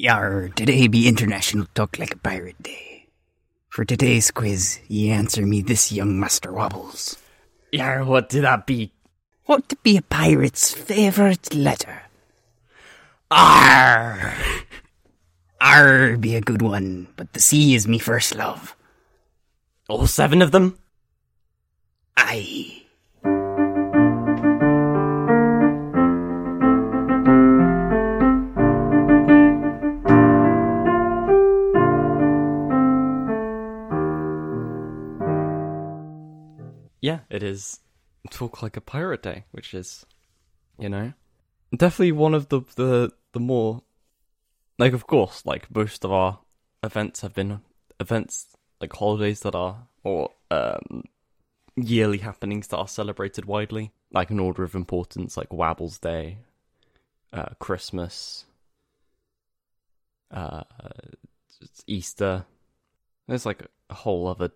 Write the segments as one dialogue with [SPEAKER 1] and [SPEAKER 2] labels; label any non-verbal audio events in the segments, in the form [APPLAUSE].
[SPEAKER 1] Yar, today be International Talk Like a Pirate Day. For today's quiz, ye answer me this, young Master Wabbles.
[SPEAKER 2] Yar, what did that be?
[SPEAKER 1] What to be a pirate's favourite letter?
[SPEAKER 2] R.
[SPEAKER 1] R be a good one, but the sea is me first love.
[SPEAKER 2] All seven of them?
[SPEAKER 1] Aye.
[SPEAKER 2] Yeah, it is Talk Like a Pirate Day, which is, you know, definitely one of the, the, the more, like, of course, like, most of our events have been events, like, holidays that are, or, um, yearly happenings that are celebrated widely, like, an order of importance, like Wabbles Day, uh, Christmas, uh, Easter. There's, like, a whole other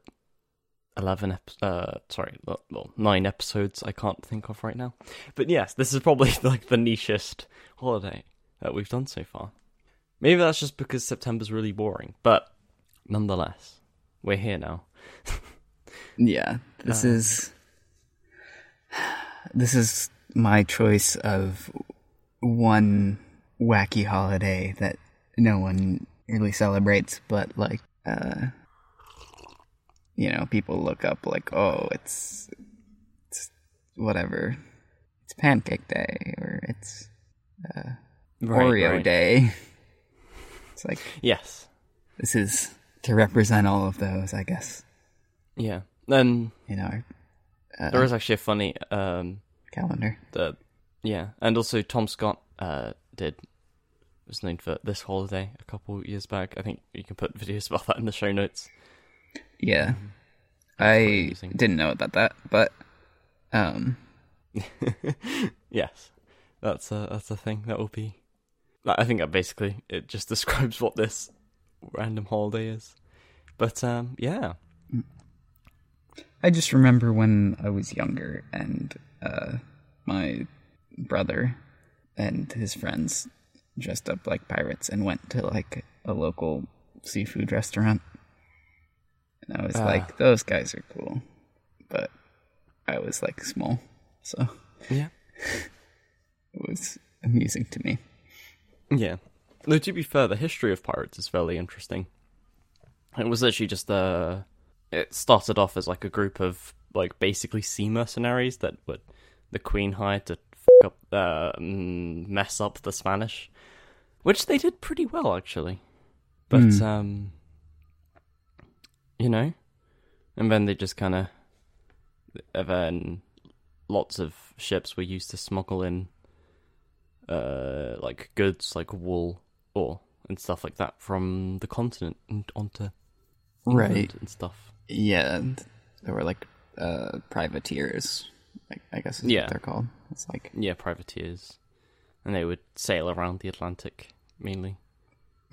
[SPEAKER 2] 11 ep- uh sorry well 9 episodes i can't think of right now. But yes this is probably [LAUGHS] like the nichest holiday that we've done so far. Maybe that's just because september's really boring but nonetheless we're here now. [LAUGHS]
[SPEAKER 1] Yeah, this
[SPEAKER 2] Uh.
[SPEAKER 1] is this is my choice of one wacky holiday that no one really celebrates, but like, uh, you know, people look up like, oh, it's it's whatever, it's Pancake Day or it's uh Oreo Day. [LAUGHS] It's like
[SPEAKER 2] yes
[SPEAKER 1] this is to represent all of those, I guess.
[SPEAKER 2] yeah then
[SPEAKER 1] you know, uh,
[SPEAKER 2] was actually a funny um
[SPEAKER 1] calendar.
[SPEAKER 2] the yeah and also tom scott uh did was known for this holiday a couple years back i think you can put videos about that in the show notes
[SPEAKER 1] Yeah. I didn't know about that, but um [LAUGHS]
[SPEAKER 2] yes, that's a that's a thing that will be. like, I think that basically it just [LAUGHS] describes what this random holiday is. But um, yeah,
[SPEAKER 1] I just remember when I was younger and uh my brother and his friends dressed up like pirates and went to like a local seafood restaurant. And I was
[SPEAKER 2] Ah.
[SPEAKER 1] like, those guys are cool. But I was like small, so
[SPEAKER 2] yeah, [LAUGHS]
[SPEAKER 1] it was amusing to me.
[SPEAKER 2] yeah. Though to be fair, the history of pirates is fairly interesting. It was actually just uh It started off as like a group of like basically sea mercenaries that would the Queen hired to fuck up, uh, mm, mess up the Spanish, which they did pretty well actually. But
[SPEAKER 1] Hmm.
[SPEAKER 2] um, you know, and then they just kind of, then lots of ships were used to smuggle in, uh, like goods like wool or and stuff like that from the continent and onto England
[SPEAKER 1] Right.
[SPEAKER 2] and stuff.
[SPEAKER 1] Yeah, and there were like uh, privateers, I, I guess is
[SPEAKER 2] Yeah.
[SPEAKER 1] what they're called. It's like,
[SPEAKER 2] Yeah, privateers, and they would sail around the Atlantic mainly.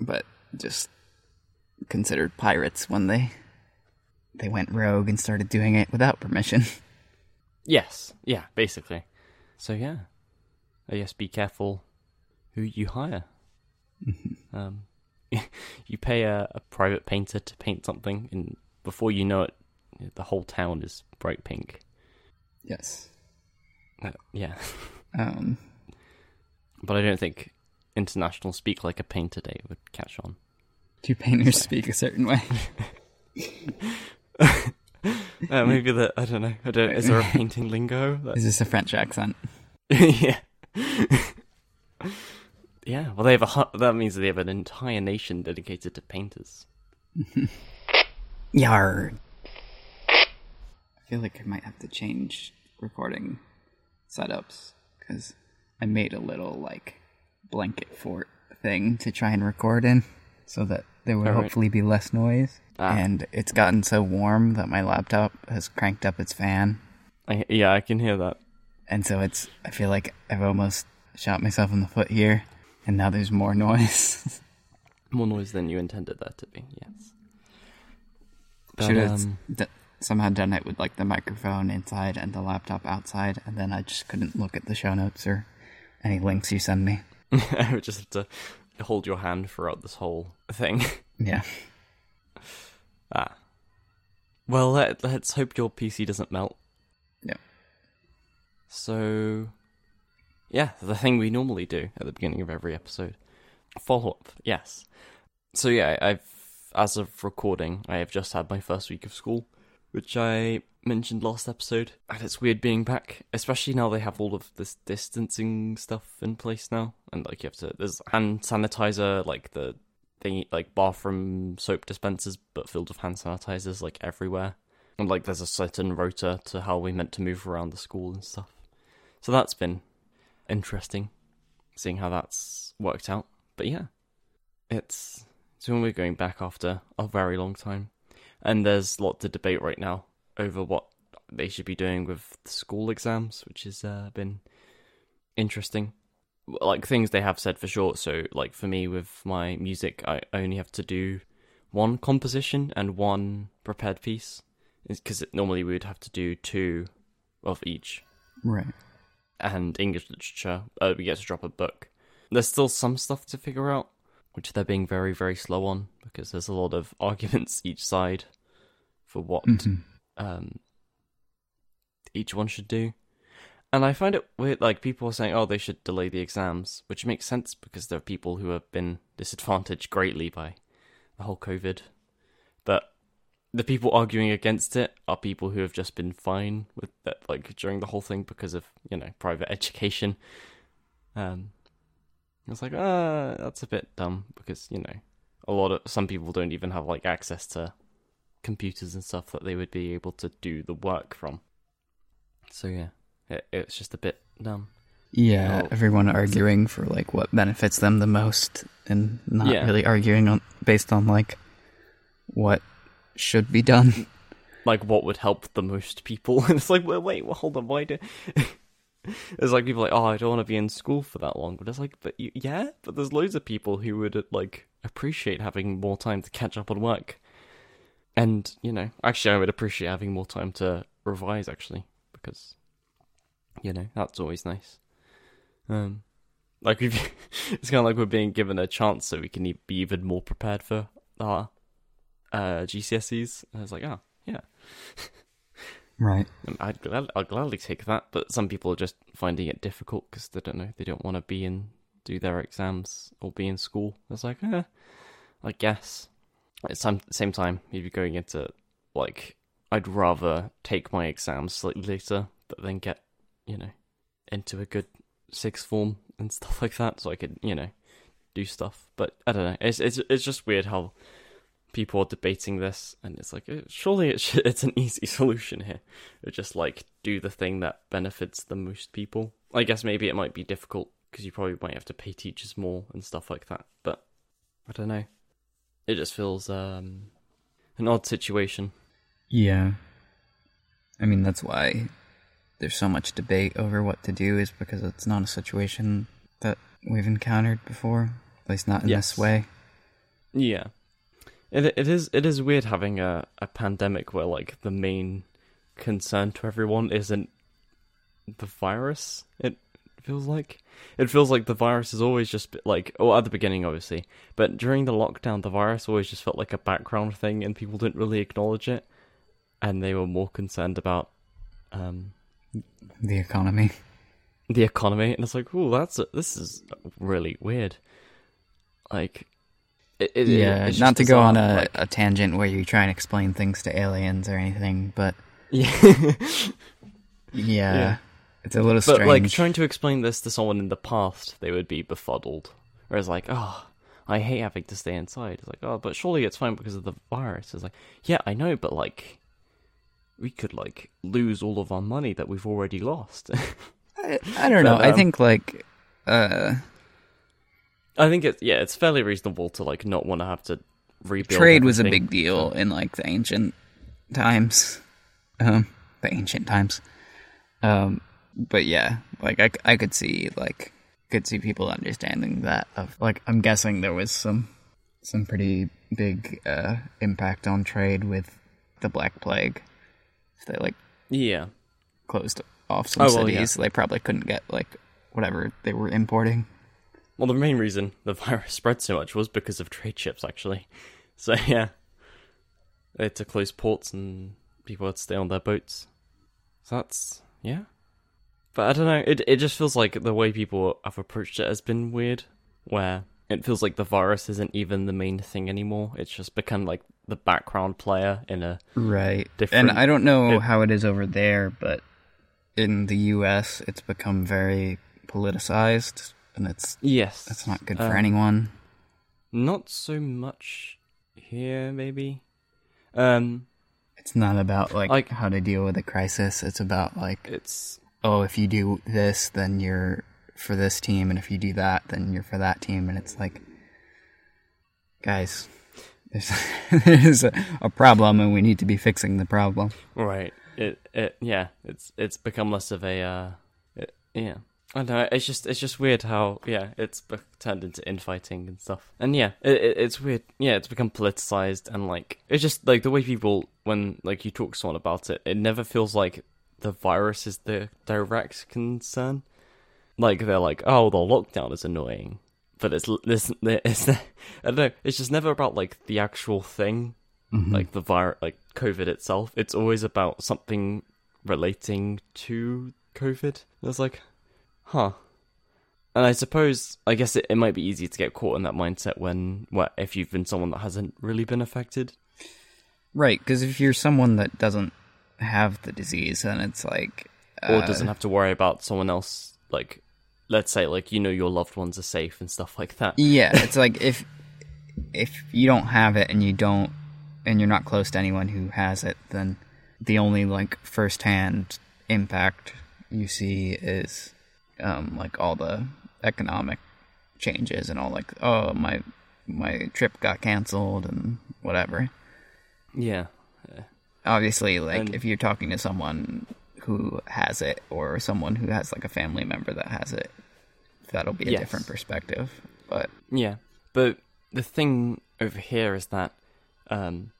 [SPEAKER 1] but just considered pirates when they they went rogue and started doing it without permission. [LAUGHS]
[SPEAKER 2] Yes, yeah, basically. So yeah, I guess be careful who you hire. um, [LAUGHS] you pay a, a private painter to paint something, and before you know it, the whole town is bright pink.
[SPEAKER 1] yes.
[SPEAKER 2] Uh, yeah, [LAUGHS]
[SPEAKER 1] Um,
[SPEAKER 2] but I don't think International Speak Like a Painter Day would catch on.
[SPEAKER 1] do painters speak a certain way?
[SPEAKER 2] Uh, maybe the I don't know. I don't. Is there a [LAUGHS] painting lingo? That-
[SPEAKER 1] Is this a French accent? [LAUGHS]
[SPEAKER 2] yeah. yeah. Well, they have a. That means they have an entire nation dedicated to painters. [LAUGHS]
[SPEAKER 1] Yar. I feel like I might have to change recording setups because I made a little like blanket fort thing to try and record in so that there would hopefully be less noise.
[SPEAKER 2] Ah.
[SPEAKER 1] And it's gotten so warm that my laptop has cranked up its fan.
[SPEAKER 2] I, yeah, I can hear that.
[SPEAKER 1] And so it's, I feel like I've almost shot myself in the foot here. And now there's more [LAUGHS] noise.
[SPEAKER 2] More noise than you intended that to be. Yes. But,
[SPEAKER 1] Should have
[SPEAKER 2] um,
[SPEAKER 1] d- somehow done it with like the microphone inside and the laptop outside, and then I just couldn't look at the show notes or any links you send me. [LAUGHS]
[SPEAKER 2] I would just have to hold your hand throughout this whole thing. [LAUGHS]
[SPEAKER 1] Yeah.
[SPEAKER 2] ah. Well, let, let's hope your PC doesn't melt.
[SPEAKER 1] Yeah.
[SPEAKER 2] So, yeah, the thing we normally do at the beginning of every episode. Follow up, yes. So yeah, I've as of recording, I have just had my first week of school, which I mentioned last episode. And it's weird being back, especially now they have all of this distancing stuff in place now, and like you have to there's hand sanitizer, like the thing like bathroom soap dispensers, but filled with hand sanitizers like everywhere. And like there's a certain rota to how we meant to move around the school and stuff. So that's been interesting, seeing how that's worked out. But yeah, it's so when we're going back after a very long time, and there's a lot to debate right now over what they should be doing with the school exams, which has uh, been interesting. Like things they have said for sure. So like for me with my music, I only have to do one composition and one prepared piece, because normally we would have to do two of each.
[SPEAKER 1] Right.
[SPEAKER 2] And English literature, uh, we get to drop a book. There's still some stuff to figure out, which they're being very, very slow on because there's a lot of [LAUGHS] arguments each side for what
[SPEAKER 1] Mm-hmm.
[SPEAKER 2] Um, each one should do. And I find it weird, like people are saying, oh, they should delay the exams, which makes sense because there are people who have been disadvantaged greatly by the whole COVID. But the people arguing against it are people who have just been fine with that, like during the whole thing because of you know private [LAUGHS] education. Um, it's like ah, that's a bit dumb because you know a lot of some people don't even have like access to computers and stuff that they would be able to do the work from. So yeah, it, it's just a bit dumb.
[SPEAKER 1] Yeah,
[SPEAKER 2] Oh.
[SPEAKER 1] everyone arguing for like what benefits them the most, and not
[SPEAKER 2] Yeah.
[SPEAKER 1] really arguing on based on like what should be done. [LAUGHS]
[SPEAKER 2] Like what would help the most people? And [LAUGHS] it's like, wait, wait, well, hold on, why do? [LAUGHS] it's like people are like, oh, I don't want to be in school for that long, but it's like, but you, yeah, but there's loads of people who would like appreciate having more time to catch up on work, and you know, actually, I would appreciate having more time to revise actually because, you know, that's always nice. Um, like we've, [LAUGHS] it's kind of like we're being given a chance so we can be even more prepared for our uh, GCSEs. And I was like, oh, yeah,
[SPEAKER 1] Right. [LAUGHS]
[SPEAKER 2] I'd glad, I'll gladly take that. But some people are just finding it difficult because they don't know, they don't want to be in, do their exams or be in school. It's like, eh, I guess. At the same, time, if you're going into, like, I'd rather take my exams slightly later, but then get, you know, into a good sixth form and [LAUGHS] stuff like that, so I could, you know, do stuff. But I don't know. It's it's it's just weird how people are debating this, and it's like eh, surely it should, [LAUGHS] it's an easy [LAUGHS] solution here. It's just like do the thing that benefits the most people. I guess maybe it might be difficult because you probably might have to pay teachers more and stuff like that. But I don't know. It just feels um an odd situation.
[SPEAKER 1] Yeah. I mean, that's why there's so much debate over what to do, is because it's not a situation that we've encountered before. At least not in
[SPEAKER 2] Yes.
[SPEAKER 1] this way.
[SPEAKER 2] Yeah. It it is it is weird having a, a pandemic where like the main concern to everyone isn't the virus. It feels like it feels like the virus is always just like oh at the beginning obviously, but during the lockdown the virus always just felt like a background thing and people didn't really acknowledge it, and they were more concerned about um
[SPEAKER 1] The economy.
[SPEAKER 2] the economy, and it's like, oh, that's this is really weird. Like, it, it,
[SPEAKER 1] yeah, not to go on a,
[SPEAKER 2] like-
[SPEAKER 1] a tangent where you try and explain things to aliens or anything, but [LAUGHS]
[SPEAKER 2] yeah,
[SPEAKER 1] yeah,
[SPEAKER 2] Yeah.
[SPEAKER 1] It's a little
[SPEAKER 2] but
[SPEAKER 1] strange.
[SPEAKER 2] like trying to explain this to someone in the past, they would be befuddled. Whereas, like, oh, I hate having to stay inside. It's like, oh, but surely it's fine because of the virus. It's like, yeah, I know, but like, we could like lose all of our money that we've already lost. [LAUGHS]
[SPEAKER 1] I, I don't know.
[SPEAKER 2] But,
[SPEAKER 1] I
[SPEAKER 2] um,
[SPEAKER 1] think like uh,
[SPEAKER 2] I think it's yeah, it's fairly reasonable to like not want to have to rebuild.
[SPEAKER 1] trade was a big deal in like the ancient times, um, the ancient times. Um, but yeah, like I, I could see like could see people understanding that of like I'm guessing there was some some pretty big uh impact on trade with the Black Plague. If they like
[SPEAKER 2] Yeah,
[SPEAKER 1] closed off some
[SPEAKER 2] Oh, well, yeah.
[SPEAKER 1] cities, they probably couldn't get like whatever they were importing.
[SPEAKER 2] well, the main reason the [LAUGHS] virus spread so much was because of trade ships, actually. [LAUGHS] So yeah, they had to close ports and people had to stay on their boats. So that's yeah. But I don't know. It it just feels like the way people have approached it has been weird, where it feels like the virus isn't even the main thing anymore. It's just become like the background player in a
[SPEAKER 1] Right.
[SPEAKER 2] Different-
[SPEAKER 1] And I don't know
[SPEAKER 2] it-
[SPEAKER 1] how it is over there, but in the US it's become very politicized and it's
[SPEAKER 2] yes.
[SPEAKER 1] that's not good for
[SPEAKER 2] Um,
[SPEAKER 1] anyone.
[SPEAKER 2] Not so much here, maybe. Um,
[SPEAKER 1] It's not about like,
[SPEAKER 2] like-
[SPEAKER 1] how to deal with a crisis. It's about like
[SPEAKER 2] it's
[SPEAKER 1] oh, if you do this, then you're for this team, and if you do that, then you're for that team. And it's like, guys, there's, [LAUGHS] there's a, a problem, and we need to be fixing the problem.
[SPEAKER 2] right. It it yeah. It's it's become less of a uh, it, yeah. I know. It's just it's just weird how yeah it's be- turned into infighting and stuff. And yeah, it, it, it's weird. Yeah, it's become politicized and like it's just like the way people when like you talk to someone about it, it never feels like the virus is the direct concern. Like they're like, oh, the lockdown is annoying, but it's this [LAUGHS] it's I don't know. It's just never about like the actual thing, mm-hmm. like the virus, like COVID itself. It's always about something relating to COVID. And it's like, huh. And I suppose, I guess it, it might be easy to get caught in that mindset when, what, if you've been someone that hasn't really been affected.
[SPEAKER 1] Right, because if you're someone that doesn't have the disease, and it's like,
[SPEAKER 2] or
[SPEAKER 1] uh,
[SPEAKER 2] doesn't have to worry about someone else like let's say like you know your loved ones are safe and stuff like that
[SPEAKER 1] yeah, [LAUGHS] it's like if if you don't have it and you don't, and you're not close to anyone who has it, then the only like firsthand impact you see is um, like all the economic changes and all like oh my my trip got canceled and whatever.
[SPEAKER 2] yeah
[SPEAKER 1] Obviously, like
[SPEAKER 2] And-
[SPEAKER 1] if you're talking to someone who has it or someone who has like a family member that has it, that'll be a
[SPEAKER 2] Yes.
[SPEAKER 1] different perspective. But
[SPEAKER 2] yeah but the thing over here is that um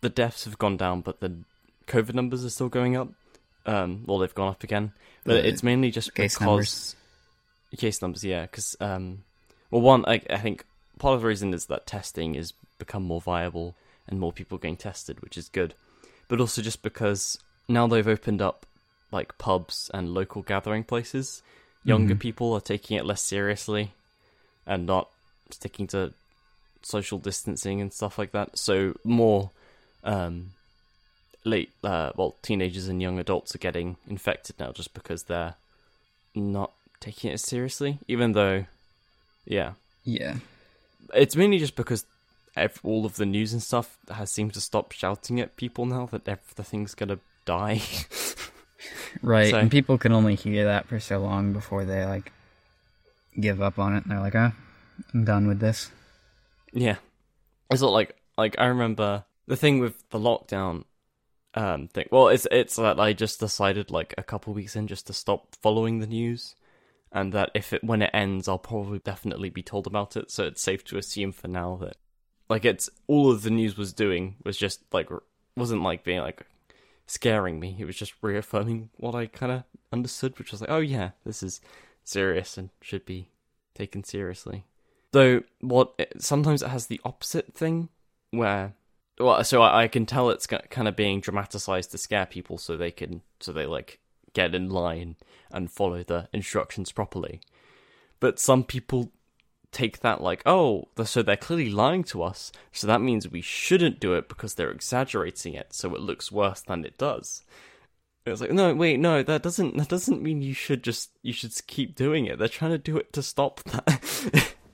[SPEAKER 2] the deaths have gone down but the covid numbers are still going up um well they've gone up again but
[SPEAKER 1] The
[SPEAKER 2] it's mainly just
[SPEAKER 1] case
[SPEAKER 2] because
[SPEAKER 1] numbers.
[SPEAKER 2] case numbers yeah because um well one I, I think part of the reason is that testing has become more viable and more people getting tested which is good but also just because now they've opened up like pubs and local gathering places younger
[SPEAKER 1] Mhm.
[SPEAKER 2] people are taking it less seriously and not sticking to social distancing and stuff like that. So more um late uh well teenagers and young adults are getting infected now just because they're not taking it seriously even though yeah.
[SPEAKER 1] Yeah,
[SPEAKER 2] it's mainly just because ev- all of the news and stuff has seemed to stop shouting at people now that everything's gonna die [LAUGHS]
[SPEAKER 1] right.
[SPEAKER 2] So-
[SPEAKER 1] And people can only hear that for so long before they like give up on it. And they're like, ah, I'm done with this.
[SPEAKER 2] Yeah, it's not like like I remember the thing with the lockdown um thing. Well, it's it's that I just decided like a couple weeks in just to stop following the news, and that if it when it ends, I'll probably definitely be told about it. So it's safe to assume for now that like it's all of the news was doing was just like wasn't like being like scaring me. It was just reaffirming what I kind of understood, which was like, oh yeah, this is serious and should be taken seriously. Though what it, sometimes it has the opposite thing where well so I, I can tell it's kind of being dramatized to scare people so they can so they like get in line and follow the instructions properly. But some people take that like oh so they're clearly lying to us so that means we shouldn't do it because they're exaggerating it so it looks worse than it does. It's like no wait no that doesn't that doesn't mean you should just you should keep doing it. They're trying to do it to stop that. [LAUGHS]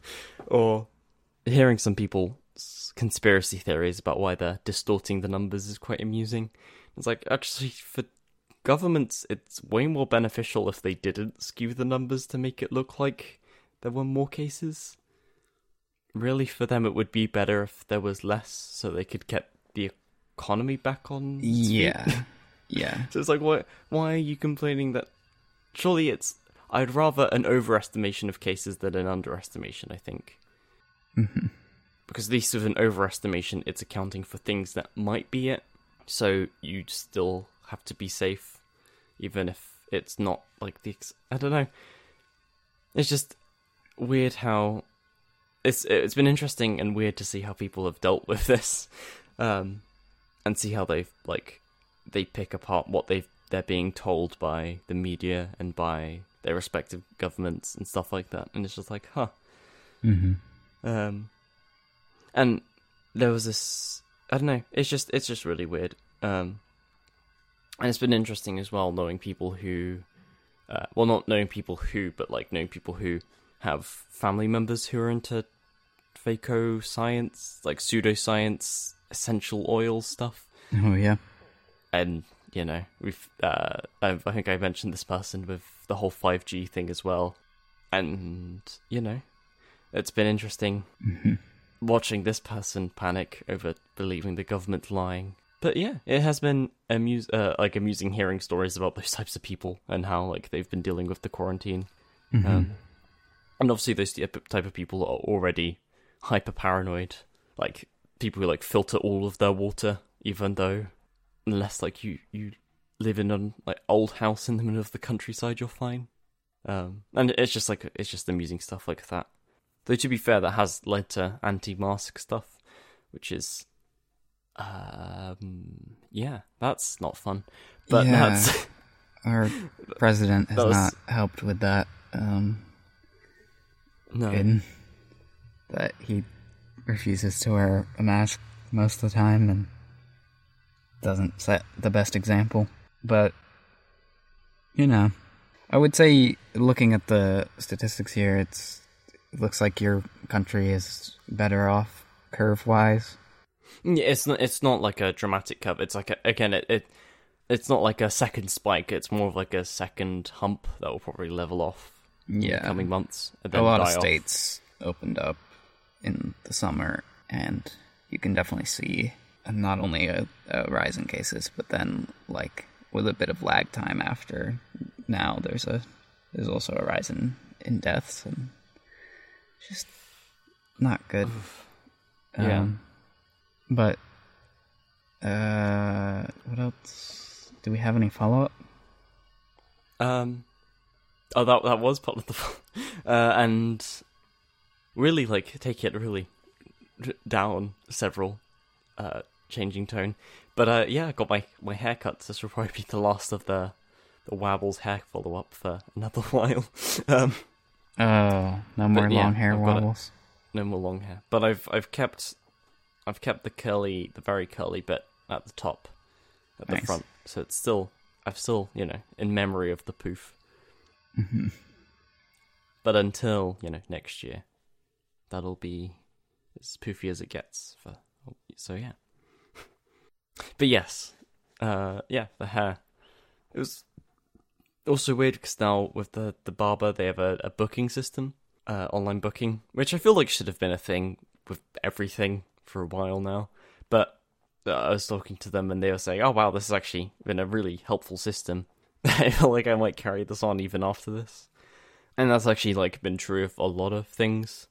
[SPEAKER 2] Or hearing some people's conspiracy theories about why they're distorting the numbers is quite amusing. It's like actually for governments it's way more beneficial if they didn't skew the numbers to make it look like there were more cases really for them it would be better if there was less so they could get the economy back on.
[SPEAKER 1] Yeah, [LAUGHS] yeah.
[SPEAKER 2] So it's like, why? Why are you complaining that? Surely it's. I'd rather an overestimation of cases than an underestimation. I think
[SPEAKER 1] hmm
[SPEAKER 2] because at least with an overestimation, it's accounting for things that might be it. So you'd still have to be safe, even if it's not like the. Ex- I don't know. It's just weird how it's it's been interesting and weird to see how people have dealt with this, um, and see how they've like they pick apart what they they're being told by the media and by their respective governments and stuff like that, and it's just like, huh.
[SPEAKER 1] Mm-hmm.
[SPEAKER 2] Um, and there was this. I don't know. It's just it's just really weird. Um, and it's been interesting as well knowing people who, uh, well, not knowing people who, but like knowing people who have family members who are into faco science, like pseudoscience, essential oil stuff,
[SPEAKER 1] Oh yeah.
[SPEAKER 2] and you know we've. Uh, I, I think I mentioned this person with the whole five G thing as well, and you know, it's been interesting
[SPEAKER 1] hmm
[SPEAKER 2] watching this person panic over believing the government lying. But yeah, it has been amuse uh, like amusing hearing stories about those types of people and how like they've been dealing with the quarantine.
[SPEAKER 1] hmm
[SPEAKER 2] Um, and obviously, those type type of people are already hyper paranoid, like people who like filter all of their water, even though unless like you you live in an like old house in the middle of the countryside, you're fine. Um, and it's just like it's just amusing stuff like that. Though to be fair, that has led to anti-mask stuff, which is, um, yeah, that's not fun. But
[SPEAKER 1] Yeah.
[SPEAKER 2] that's
[SPEAKER 1] Our president [LAUGHS] has
[SPEAKER 2] was-
[SPEAKER 1] not helped with that. Um,
[SPEAKER 2] no.
[SPEAKER 1] in that he refuses to wear a mask most of the time and doesn't set the best example. But you know, I would say looking at the statistics here, it's it looks like your country is better off curve wise.
[SPEAKER 2] Yeah, it's not. It's not like a dramatic curve. It's like a, again, it, it it's not like a second spike. It's more of like a second hump that will probably level off
[SPEAKER 1] Yeah,
[SPEAKER 2] coming months.
[SPEAKER 1] A lot of
[SPEAKER 2] die off.
[SPEAKER 1] states opened up in the summer, and you can definitely see not only a, a rise in cases, but then like with a bit of lag time after now, there's a there's also a rise in in deaths, and just not good.
[SPEAKER 2] Yeah.
[SPEAKER 1] Um, but uh, what else? Do we have any follow up?
[SPEAKER 2] Um, oh, that that was part of the, [LAUGHS] uh, and really like take it really down several, uh, changing tone. But uh, yeah, I got my my haircuts. This will probably be the last of the the Wabbles hair follow up for another [LAUGHS] while. um,
[SPEAKER 1] Oh, no more
[SPEAKER 2] yeah,
[SPEAKER 1] long hair
[SPEAKER 2] I've
[SPEAKER 1] wobbles.
[SPEAKER 2] no more long hair, but I've I've kept I've kept the curly, the very curly bit at the top, at the front. So it's still I've still you know in memory of the poof.
[SPEAKER 1] Hmm
[SPEAKER 2] But until you know next year, that'll be as poofy as it gets. For so yeah. [LAUGHS] but yes, uh, yeah, the hair. It was also weird because now with the the barber they have a, a booking system, uh, online booking, which I feel like should have been a thing with everything for a while now. But uh, I was talking to them and they were saying, "Oh wow, this has actually been a really helpful system." I [LAUGHS] feel like I might carry this on even after this. And that's actually like been true of a lot of things,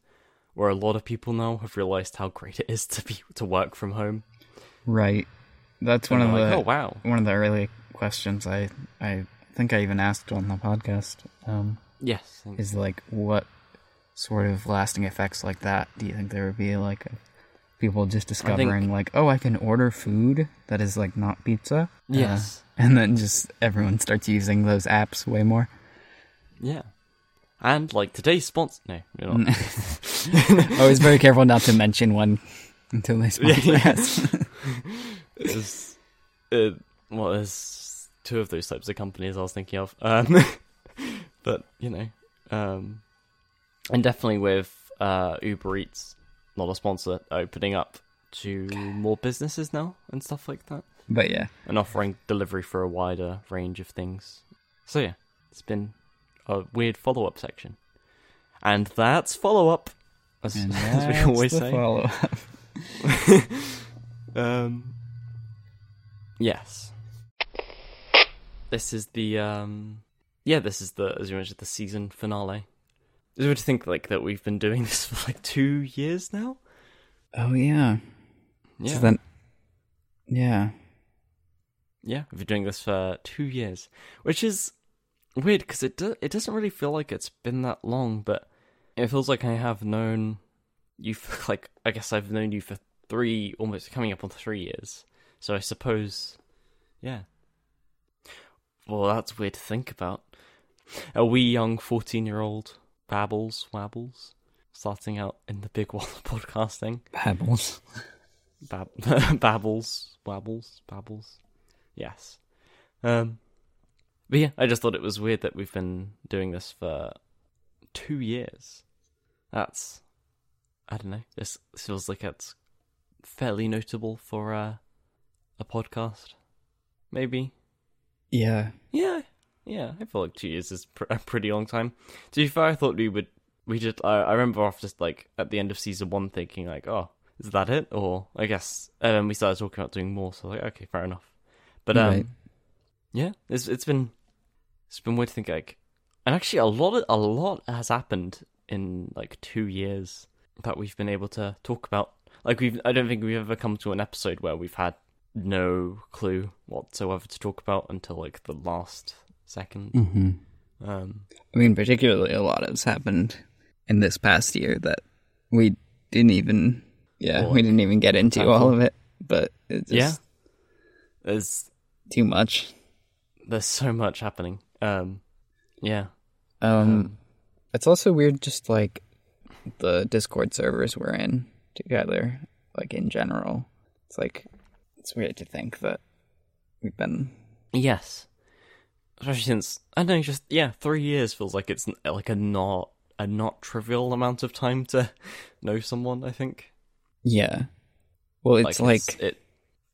[SPEAKER 2] where a lot of people now have realized how great it is to be to work from home.
[SPEAKER 1] Right. That's one of
[SPEAKER 2] they're
[SPEAKER 1] the
[SPEAKER 2] oh wow,
[SPEAKER 1] one of the early questions I I think I even asked on the podcast. Um,
[SPEAKER 2] yes,
[SPEAKER 1] is like what sort of lasting effects like that do you think there would be like people just discovering like oh I can order food that is like not pizza Uh,
[SPEAKER 2] yes, [LAUGHS]
[SPEAKER 1] and then just everyone starts using those apps way more.
[SPEAKER 2] yeah, and like today's sponsor. No, you're not. [LAUGHS] [LAUGHS]
[SPEAKER 1] Always very careful not to mention one until they sponsor
[SPEAKER 2] Yeah.
[SPEAKER 1] us.
[SPEAKER 2] There's, uh, well, there's two of those types of companies I was thinking of. Um, but you know, um, and definitely with uh, Uber Eats, not a sponsor, opening up to more businesses now and stuff like that,
[SPEAKER 1] but yeah,
[SPEAKER 2] and offering delivery for a wider range of things. So yeah, it's been a weird follow-up section, and that's follow-up, as,
[SPEAKER 1] and [LAUGHS]
[SPEAKER 2] as we always say.
[SPEAKER 1] follow-up. [LAUGHS]
[SPEAKER 2] Um. Yes. This is the um. Yeah, this is the as you mentioned the season finale. Is it to think like that we've been doing [LAUGHS] this for like two years now?
[SPEAKER 1] Oh yeah.
[SPEAKER 2] Yeah,
[SPEAKER 1] So then, yeah.
[SPEAKER 2] Yeah, we've been doing this for two years, which is weird because it do- it doesn't really feel like it's been that long, but it feels like I have known you for [LAUGHS] like I guess I've known you for three, almost coming up on three years. So I suppose, yeah. Well, that's weird to think about. A wee young fourteen-year-old babbles, wabbles, starting out in the big world of podcasting.
[SPEAKER 1] Babbles,
[SPEAKER 2] Bab- [LAUGHS] babbles, wabbles, babbles. Yes. Um, but yeah, I just thought it was weird that we've been doing this for two years. That's, I don't know. This feels like it's fairly notable for uh, a podcast. Maybe.
[SPEAKER 1] Yeah.
[SPEAKER 2] Yeah, yeah. I feel like two years is pr- a pretty long time. To be fair, I thought we would. We just. I, I remember just like at the end of season one, thinking like, oh, is that it? Or I guess, and then we started talking about doing more. So like, okay, fair enough. But um,
[SPEAKER 1] Right.
[SPEAKER 2] yeah, it's it's been it's been weird to think like, and actually a lot of, a lot has happened in like two years that we've been able to talk about. Like we've, I don't think we've ever come to an episode where we've had no clue whatsoever to talk about until like the last second.
[SPEAKER 1] hmm
[SPEAKER 2] Um,
[SPEAKER 1] I mean, particularly a lot has happened in this past year that we didn't even, yeah,
[SPEAKER 2] Well,
[SPEAKER 1] we didn't even get into all of it. But it's just
[SPEAKER 2] Yeah. there's
[SPEAKER 1] too much.
[SPEAKER 2] there's so much happening. Um, yeah,
[SPEAKER 1] Um, it's also weird, just like the Discord servers we're in together, like in general. It's like it's weird to think that we've been.
[SPEAKER 2] Yes. Especially since I don't know, just yeah, three years feels like it's like a not a not trivial amount of time to [LAUGHS] know someone. I think.
[SPEAKER 1] Yeah. Well, it's like,
[SPEAKER 2] it.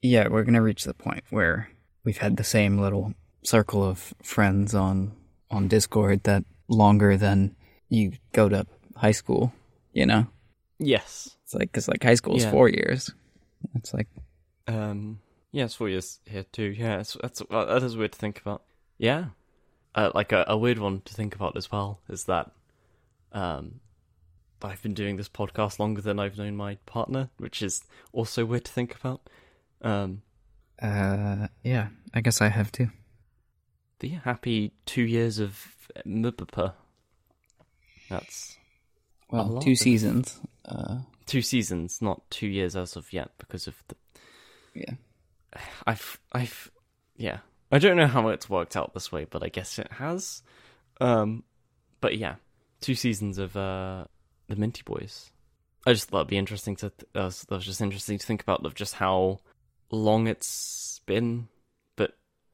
[SPEAKER 1] yeah, we're gonna reach the point where we've had the same little circle of friends on on Discord that longer than you go to high school. You know,
[SPEAKER 2] Yes.
[SPEAKER 1] it's like because like high school is
[SPEAKER 2] Yeah.
[SPEAKER 1] four years. It's like
[SPEAKER 2] Um. Yeah, it's four years here too. Yeah, it's, that's uh, that is weird to think about. Yeah. Uh, like a, a weird one to think about as well is that, um, I've been doing this podcast longer than I've known my partner, which is also weird to think about. Um.
[SPEAKER 1] Uh, yeah, I guess I have too.
[SPEAKER 2] But yeah, happy two years of MBP. That's
[SPEAKER 1] Well, two
[SPEAKER 2] of-
[SPEAKER 1] seasons. Uh,
[SPEAKER 2] two seasons, not two years as of yet, because of the.
[SPEAKER 1] yeah. [SIGHS]
[SPEAKER 2] I've, I've, yeah. I don't know how it's worked out this way, but I guess it has. Um, but yeah, two seasons of uh the Minty Boys. I just thought it'd be interesting to. Th- that, was, that was just interesting to think about of just how long it's been. But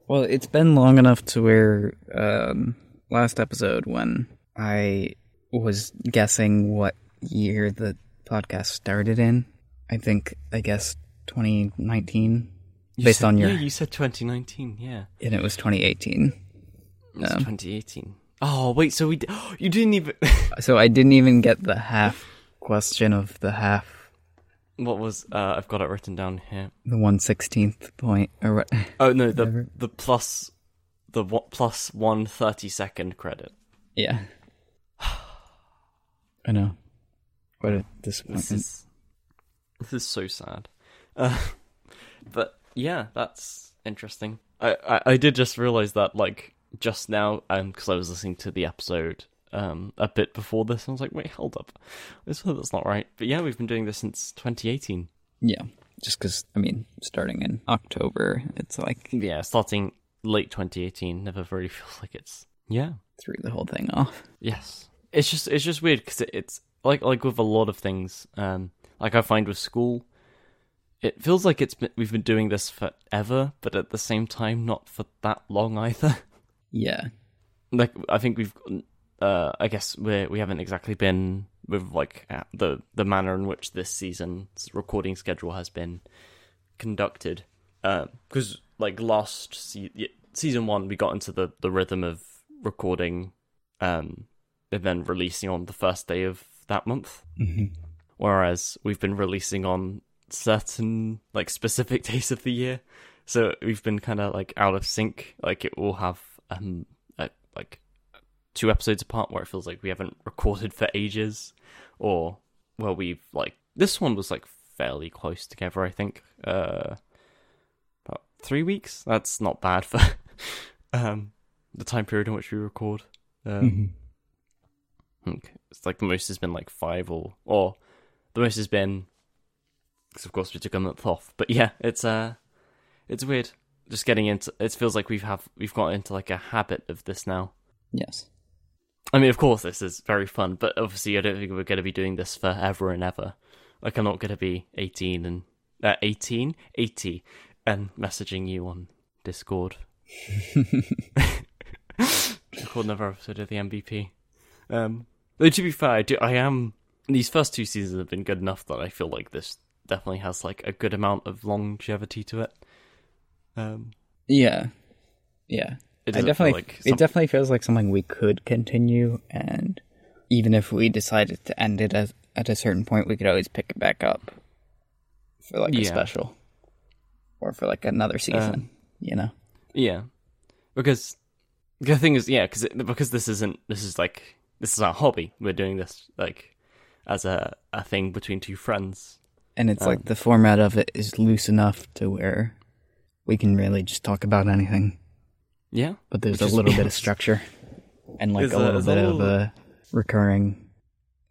[SPEAKER 1] Well, it's been long enough to where um, last episode when I was guessing what year the podcast started in, I think I guess 2019,
[SPEAKER 2] you
[SPEAKER 1] Based
[SPEAKER 2] said-
[SPEAKER 1] on your-
[SPEAKER 2] yeah, you said 2019, yeah.
[SPEAKER 1] and it was 2018.
[SPEAKER 2] It's
[SPEAKER 1] Um,
[SPEAKER 2] 2018. Oh wait, so we d- [GASPS] you didn't even. [LAUGHS]
[SPEAKER 1] So I didn't even get the half question of the half,
[SPEAKER 2] what was? Uh, I've got it written down here.
[SPEAKER 1] the 116th point. Or?
[SPEAKER 2] Oh no, the
[SPEAKER 1] Whatever.
[SPEAKER 2] the plus the what plus one thirty second credit.
[SPEAKER 1] Yeah. I know. What a
[SPEAKER 2] This
[SPEAKER 1] disappointment.
[SPEAKER 2] is this is so sad. Uh, [LAUGHS] but yeah, that's interesting. I, I I did just realize that like just now, um, because I was listening to the episode um a bit before this, and I was like, wait, hold up, this that's not right. But yeah, we've been doing this since 2018.
[SPEAKER 1] Yeah. Just because, I mean, starting in October, it's like
[SPEAKER 2] Yeah, starting late 2018 never really [LAUGHS] feels like it's yeah
[SPEAKER 1] threw the whole thing off.
[SPEAKER 2] Yes, it's just it's just weird because it, it's like like with a lot of things. Um, like I find with school, it feels like it's been, we've been doing this forever, but at the same time, not for that long [LAUGHS] either.
[SPEAKER 1] Yeah.
[SPEAKER 2] like I think we've, uh, I guess we we haven't exactly been with like uh, the the manner in which this season's recording schedule has been conducted. Because like last se- season one, we got into the the rhythm of recording, um, and then releasing on the first day of that month.
[SPEAKER 1] Mm-hmm.
[SPEAKER 2] Whereas we've been releasing on certain like specific [LAUGHS] days of the year, so we've been kind of like out of sync. Like it will have um uh, like two episodes apart where it feels like we haven't [LAUGHS] recorded for ages, or where we've like this one was like fairly close together. I think uh about three weeks. That's not bad for [LAUGHS] um the time period in which we record. Um,
[SPEAKER 1] Mm-hmm.
[SPEAKER 2] it's like the most has been like five or or the most has been because of course we took a month off. But yeah, it's uh it's weird just getting into. It feels like we've have we've got into like a habit of this now.
[SPEAKER 1] Yes.
[SPEAKER 2] I mean, of course, this is very fun, but obviously, I don't think we're going to be doing this forever and ever. Like, I'm not going to be 18 and uh, 18, 80, and messaging you on Discord. [LAUGHS] Record another episode of the MBP. Um, though to be fair, I do. I am. These first two seasons have been good enough that I feel like this definitely has like a good amount of longevity to it. Um,
[SPEAKER 1] Yeah. Yeah.
[SPEAKER 2] It
[SPEAKER 1] I definitely
[SPEAKER 2] like
[SPEAKER 1] it definitely feels like something we could continue and even if we decided to end it at, at a certain point we could always pick it back up for like a special or for like another season, you know.
[SPEAKER 2] Yeah, because the thing is, yeah, because because this isn't this is like this is our hobby. We're doing this like as a a thing between two friends.
[SPEAKER 1] And it's
[SPEAKER 2] Um,
[SPEAKER 1] like the format of it is loose enough to where we can really just talk about anything,
[SPEAKER 2] Yeah,
[SPEAKER 1] but there's
[SPEAKER 2] Which
[SPEAKER 1] a
[SPEAKER 2] is-
[SPEAKER 1] little [LAUGHS] bit of structure and like a
[SPEAKER 2] a-
[SPEAKER 1] little
[SPEAKER 2] there's a
[SPEAKER 1] bit of uh, recurring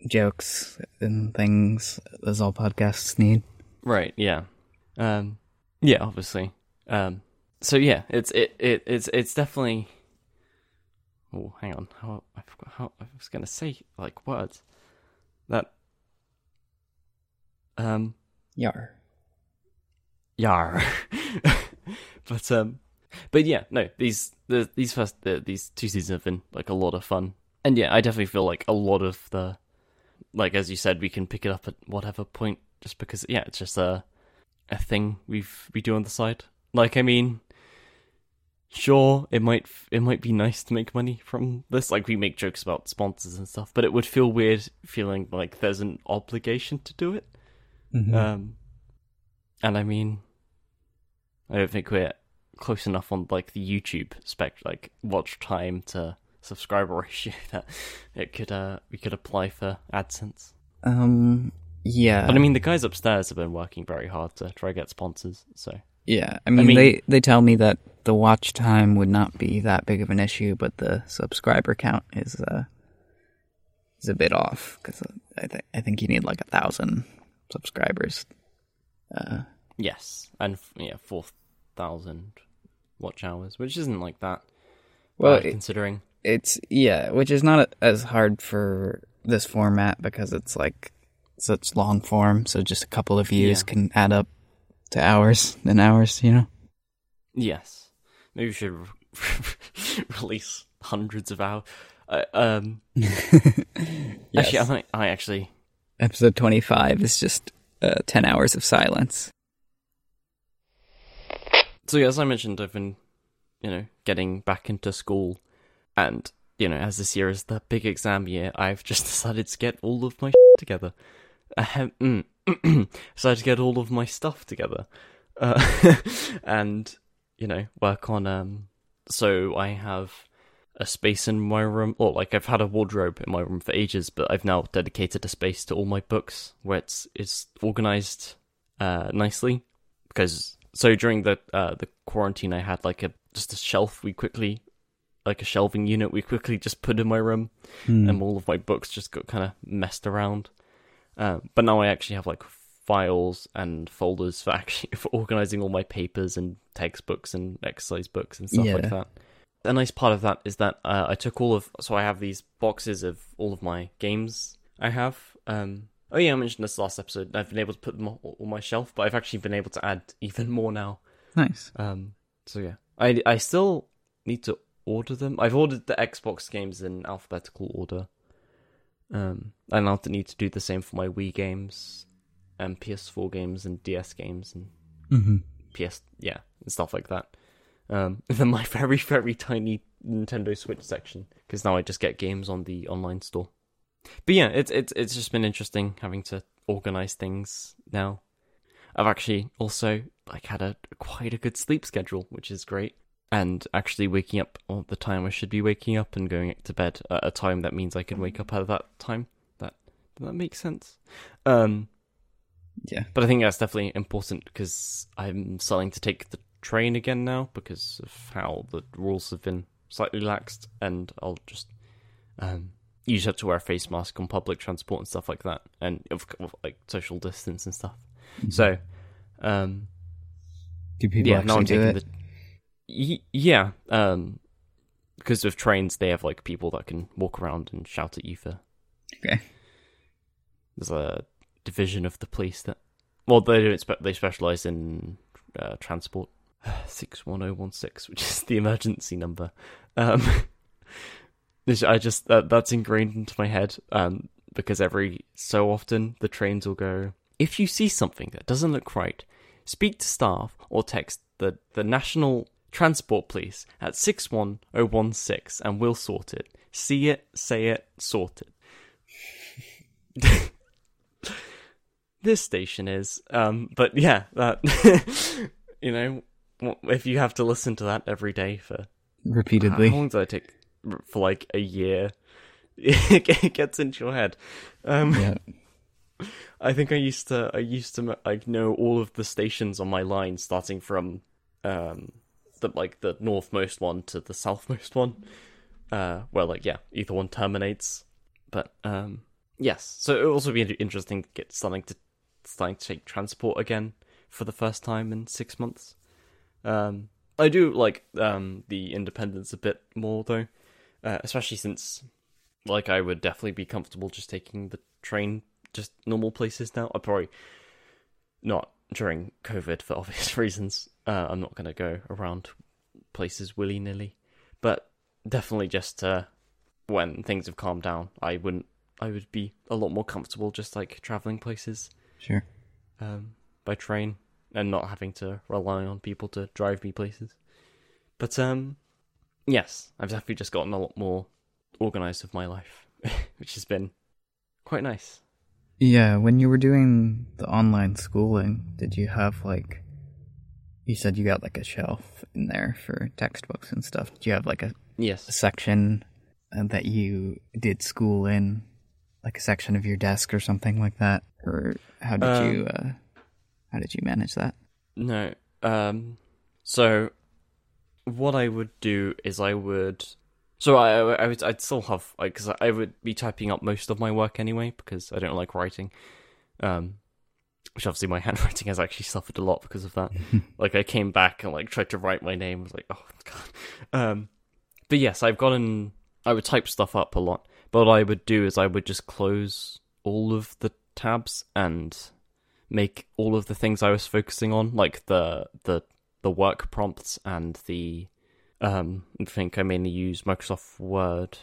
[SPEAKER 1] jokes and things as all podcasts need.
[SPEAKER 2] right. Yeah, um, yeah, obviously. Um, so yeah, it's it, it it's it's definitely. Oh, hang on. How I forgot how I was gonna say like words that. Um.
[SPEAKER 1] Yar.
[SPEAKER 2] Yar. [LAUGHS] but um but yeah, no, these the these first the, these two seasons have been like a lot of fun. And yeah, I definitely feel like a lot of the like as you said, we can pick it up at whatever point just because yeah, it's just a a thing we've we do on the side. Like I mean sure, it might it might be nice to make money from this. Like we make jokes about sponsors and stuff, but it would feel weird feeling like there's an obligation to do it.
[SPEAKER 1] Mhm.
[SPEAKER 2] Um, and I mean, I don't think we're close enough on like the YouTube spec, like watch time to subscriber [LAUGHS] ratio that it could uh we could apply for AdSense.
[SPEAKER 1] Um. Yeah.
[SPEAKER 2] But I mean, the guys upstairs have been working very hard to try to get sponsors. So
[SPEAKER 1] yeah. I mean,
[SPEAKER 2] mean-
[SPEAKER 1] they they tell me that the watch time would not be that big of an issue, but the subscriber count is uh is a bit off because I think I think you need like a thousand subscribers. Uh.
[SPEAKER 2] yes, and f- yeah, four thousand watch hours, which isn't like that.
[SPEAKER 1] Well, it-
[SPEAKER 2] considering
[SPEAKER 1] It's yeah, which is not as hard for this format because it's like such long form. So just a couple of views
[SPEAKER 2] Yeah.
[SPEAKER 1] can add up to hours and hours. You know.
[SPEAKER 2] Yes. Maybe we should re- [LAUGHS] release hundreds of hours. Uh, um, [LAUGHS] Actually, I might. I actually.
[SPEAKER 1] Episode twenty five is just uh, ten hours of silence.
[SPEAKER 2] So yeah, as I mentioned, I've been, you know, getting back into school, and you know, as this year is the big exam year, I've just [LAUGHS] decided to get all of my [LAUGHS] together. Ahem, mm, [CLEARS THROAT] decided to get all of my stuff together, uh, [LAUGHS] and you know, work on. Um, so I have a space in my room, or like I've had a wardrobe in my room for ages, but I've now dedicated a space to all my books where it's it's organized uh, nicely because so during the uh, the quarantine I had like a just a shelf we quickly like a shelving unit we quickly just put in my room
[SPEAKER 1] Hmm.
[SPEAKER 2] and all of my books just got kind of messed around. Uh, but now I actually have like files and folders for [LAUGHS] actually for organizing all my papers and textbooks and exercise books and stuff
[SPEAKER 1] Yeah.
[SPEAKER 2] like that. A nice part of that is that uh, I took all of so I have these boxes of all of my games I have. Um, oh yeah, I mentioned this last episode. I've been able to put them all on my shelf, but I've actually been able to add even more now.
[SPEAKER 1] Nice.
[SPEAKER 2] Um, so yeah, I I still need to order them. I've ordered the Xbox games in alphabetical order. Um, and I'll need to do the same for my Wii games, and PS4 games, and DS games, and
[SPEAKER 1] Mm-hmm.
[SPEAKER 2] PS yeah, and stuff like that. Um, [LAUGHS] and then my very very tiny Nintendo Switch section because now I just get games on the online store. But yeah, it's it's it's just been interesting having to organize things now. I've actually also like had a quite a good sleep schedule, which is great. And actually waking up at the time I should be waking up and going to bed at a time that means I can wake up at that time. That does that make sense? Um,
[SPEAKER 1] Yeah.
[SPEAKER 2] but I think that's definitely important because I'm starting to take the train again now because of how the rules have been slightly laxed, and I'll just, um, you just have to wear a face mask on public transport and stuff like that, and of, of like social distance and stuff. So, um,
[SPEAKER 1] Do people
[SPEAKER 2] yeah,
[SPEAKER 1] actually do it?
[SPEAKER 2] the. Yeah, um, because of trains, they have like people that can walk around and shout at you for.
[SPEAKER 1] Okay.
[SPEAKER 2] There's a division of the police that, well, they don't. Spe- they specialize in uh, transport. [SIGHS] Six one zero one six, which is the emergency number. Um, [LAUGHS] this- I just that, that's ingrained into my head. Um, because every so often the trains will go. If you see something that doesn't look right, speak to staff or text the, the National Transport Police at 61016 and we'll sort it. See it, say it, sort it. [LAUGHS] this station is. Um, but yeah, that, [LAUGHS] you know, if you have to listen to that every day for.
[SPEAKER 1] Repeatedly.
[SPEAKER 2] How long does that take? For like a year. [LAUGHS] it gets into your head. Um,
[SPEAKER 1] yeah. [LAUGHS]
[SPEAKER 2] I think I used to I used to like know all of the stations on my line starting from um the like the northmost one to the southmost one. Uh well like yeah, either one terminates. But um yes, so it would also be interesting to get starting to starting to take transport again for the first time in 6 months. Um I do like um the independence a bit more though. Uh, especially since like I would definitely be comfortable just taking the train just normal places now. I probably not during COVID for [LAUGHS] obvious reasons. Uh, I'm not going to go around places willy nilly, but definitely just uh, when things have calmed down, I wouldn't. I would be a lot more comfortable just like traveling places
[SPEAKER 1] Sure.
[SPEAKER 2] um, by train and not having to rely on people to drive me places. But um, yes, I've definitely just gotten a lot more organized with my life, [LAUGHS] which has been quite nice.
[SPEAKER 1] Yeah, when you were doing the online schooling, did you have like you said you got like a shelf in there for textbooks and stuff. Did you have like a, a
[SPEAKER 2] Yes.
[SPEAKER 1] section uh, that you did school in, like a section of your desk or something like that? Or how did
[SPEAKER 2] Um,
[SPEAKER 1] you uh how did you manage that?
[SPEAKER 2] No. Um. So, what I would do is I would. So I I would I'd still have like because I would be typing up most of my work anyway because I don't like writing. Um. Which obviously my [LAUGHS] handwriting has actually suffered a lot because of that. [LAUGHS] like I came back and like tried to write my name. I was like, oh god. Um. But yes, I've gotten. I would type stuff up a lot. But what I would do is I would just close all of the tabs and make all of the things I was focusing on, like the the the work prompts and the um I think I mainly use Microsoft Word.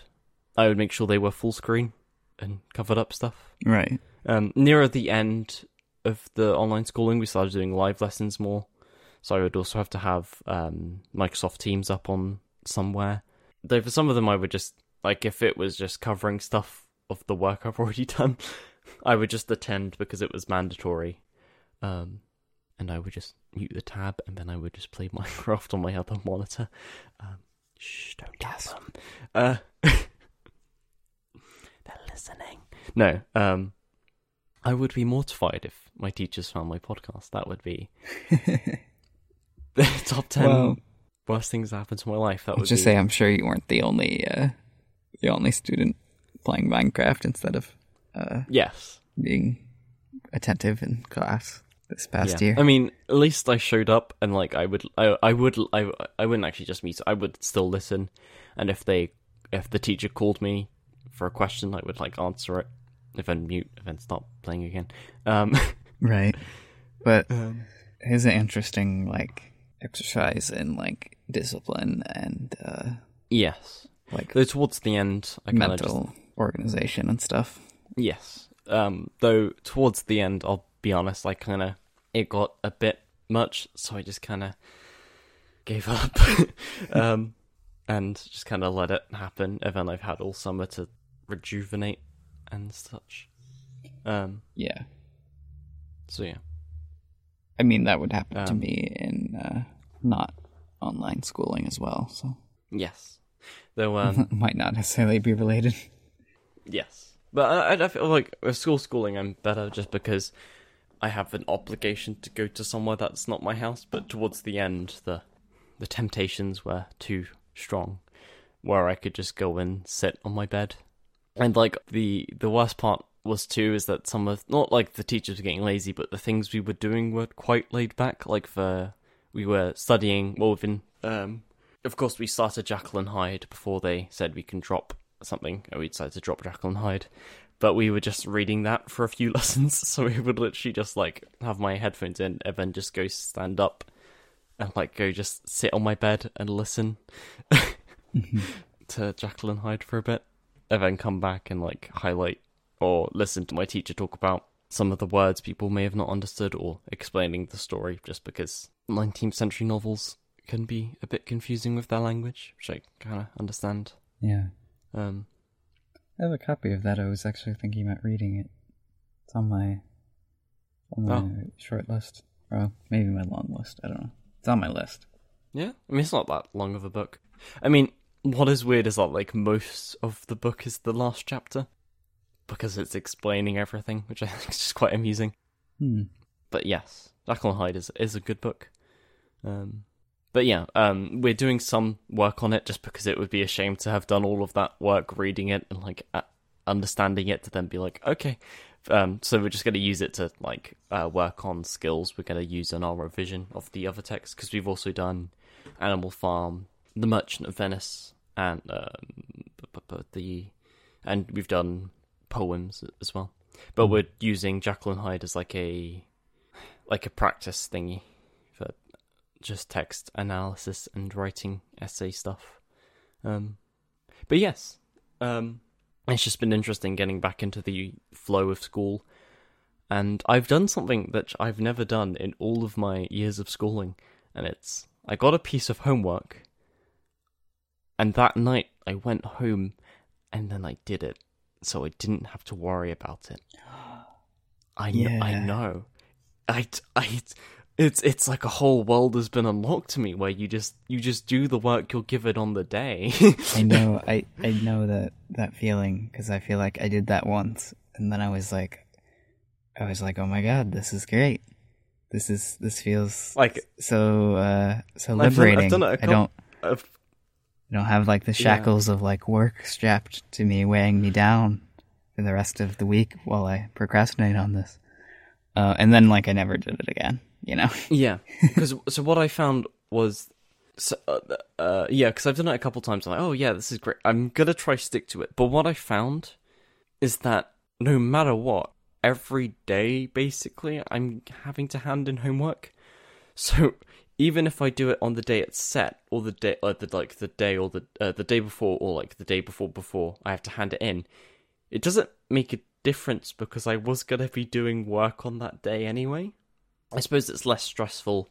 [SPEAKER 2] I would make sure they were full screen and covered up stuff.
[SPEAKER 1] Right.
[SPEAKER 2] Um nearer the end of the online schooling we started doing live lessons more. So I would also have to have um Microsoft Teams up on somewhere. Though for some of them I would just like if it was just covering stuff of the work I've already [LAUGHS] done, I would just attend because it was mandatory. Um, and I would just mute the tab, and then I would just play [LAUGHS] Minecraft on my other monitor. Um, shh, don't tell them. Uh, [LAUGHS] they're listening. No, um, I would be mortified if my teachers found my podcast. That would be the [LAUGHS] top ten
[SPEAKER 1] Well-
[SPEAKER 2] worst things that happened to my life. That
[SPEAKER 1] I'll
[SPEAKER 2] would
[SPEAKER 1] just
[SPEAKER 2] be,
[SPEAKER 1] say I'm sure you weren't the only uh the only student playing Minecraft instead of uh
[SPEAKER 2] yes.
[SPEAKER 1] being attentive in class this past
[SPEAKER 2] Yeah.
[SPEAKER 1] year.
[SPEAKER 2] I mean, at least I showed up, and like I would, I, I would, I, I wouldn't actually just meet. I would still listen, and if they, if the teacher called me for a question, I would like answer it. If I mute, and then stop playing again. Um, [LAUGHS]
[SPEAKER 1] Right. But
[SPEAKER 2] Um,
[SPEAKER 1] it's an interesting like exercise in like discipline and uh
[SPEAKER 2] yes.
[SPEAKER 1] like
[SPEAKER 2] Though towards the end, I kind
[SPEAKER 1] mental
[SPEAKER 2] just
[SPEAKER 1] organization and stuff.
[SPEAKER 2] yes. Um, though towards the end, I'll be honest, I kind of it got a bit much, so I just kind of gave up. [LAUGHS] um, and just kind of let it happen. And then I've had all summer to rejuvenate and such. Um,
[SPEAKER 1] Yeah.
[SPEAKER 2] so yeah,
[SPEAKER 1] I mean that would happen to
[SPEAKER 2] Um,
[SPEAKER 1] me in uh not online schooling as well, so
[SPEAKER 2] yes. Though, um, [LAUGHS]
[SPEAKER 1] might not necessarily be related.
[SPEAKER 2] yes, but I, I feel like with school schooling, I'm better just because I have an obligation to go to somewhere that's not my house. But towards the end, the the temptations were too strong, where I could just go and sit on my bed And like the the worst part was too is that some of not like the teachers were getting lazy, but the things we were doing were quite laid back. Like for we were studying well within um of course we started and Hyde before they said we can drop something and we decided to drop and Hyde. But we were just reading that for a few [LAUGHS] lessons, so we would literally just like have my headphones in and then just go stand up and like go just sit on my bed and listen [LAUGHS] to Jekyll and Hyde for a bit, and then come back and like highlight or listen to my teacher talk about some of the words people may have not understood or explaining the story just because 19th century novels can be a bit confusing with their language, which I kind of understand.
[SPEAKER 1] Yeah.
[SPEAKER 2] Um,
[SPEAKER 1] I have a copy of that. I was actually thinking about reading it. It's on my on my
[SPEAKER 2] Oh.
[SPEAKER 1] short list. Or maybe my long list. I don't know. It's on my list.
[SPEAKER 2] yeah, I mean, it's not that long of a book. I mean, what is weird is that, like, most of the book is the last chapter because it's explaining everything, which I [LAUGHS] think is just quite amusing.
[SPEAKER 1] Hmm.
[SPEAKER 2] but yes, Jekyll and Hyde is is a good book. Um, but yeah, um, we're doing some work on it just because it would be a shame to have done all of that work reading it and like uh, understanding it to then be like, okay. Um, so we're just going to use it to like uh, work on skills we're going to use in our revision of the other texts because we've also done Animal Farm, The Merchant of Venice, and um, the and we've done poems as well. But we're using and Hyde as like a like a practice thingy just text analysis and writing essay stuff. Um, but yes, um, it's just been interesting getting back into the flow of school. And I've done something that I've never done in all of my years of schooling, and it's I got a piece of homework, and that night I went home, and then I did it, so I didn't have to worry about it. I kn- I know. I, I, it's it's like a whole world has been unlocked to me where you just you just do the work you're given on the day. [LAUGHS]
[SPEAKER 1] I know. I I know that that feeling because I feel like I did that once, and then I was like, I was like, oh my god, this is great. This is this feels
[SPEAKER 2] like
[SPEAKER 1] so uh so
[SPEAKER 2] I've done- I've
[SPEAKER 1] liberating.
[SPEAKER 2] done it a
[SPEAKER 1] I don't
[SPEAKER 2] I've-
[SPEAKER 1] I don't have like the shackles of like work strapped to me, weighing me down for the rest of the week while I procrastinate on this. Uh, and then like I never did it again. You know. [LAUGHS]
[SPEAKER 2] yeah, because so what I found was. So, uh, uh, yeah, because I've done it a couple times. I'm like, oh yeah, this is great. I'm gonna try stick to it. But what I found is that no matter what, every day basically, I'm having to hand in homework. So even if I do it on the day it's set, or the day, uh, the like the day, or the uh, the day before, or like the day before before, I have to hand it in. It doesn't make a difference because I was gonna be doing work on that day anyway. I suppose it's less stressful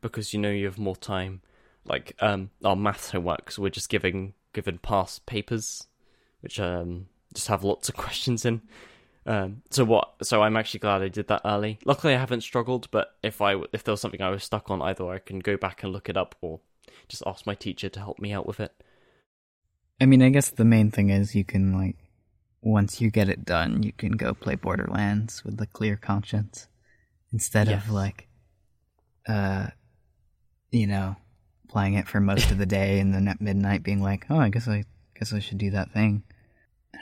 [SPEAKER 2] because you know you have more time. Like um, our maths homework, so we're just giving given past papers, which um just have lots of [LAUGHS] questions in. Um, so what? So I'm actually glad I did that early. Luckily, I haven't struggled. But if I if there was something I was stuck on, either I can go back and look it up, or just ask my teacher to help me out with it.
[SPEAKER 1] I mean, I guess the main thing is you can like once you get it done, you can go play Borderlands with a clear conscience instead
[SPEAKER 2] Yes.
[SPEAKER 1] of like uh you know, playing it for most of the [LAUGHS] day and then at midnight being like, "Oh, I guess I guess I should do that thing."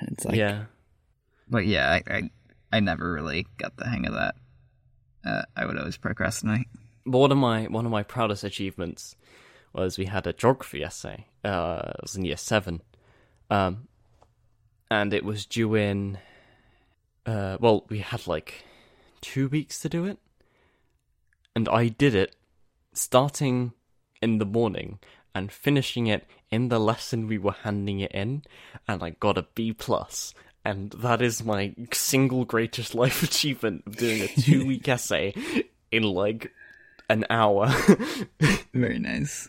[SPEAKER 1] And it's like
[SPEAKER 2] yeah,
[SPEAKER 1] But yeah, I, I I never really got the hang of that. Uh, I would always procrastinate.
[SPEAKER 2] but one of my one of my proudest achievements was we had a geography essay. Uh, it was in year seven, um, and it was due in. Uh, well, we had like two weeks to do it, and I did it starting in the morning and finishing it in the lesson we were handing it in, and I got a B plus. And that is my single greatest [LAUGHS] life achievement of doing a [LAUGHS] two week essay in like an hour. [LAUGHS]
[SPEAKER 1] Very nice.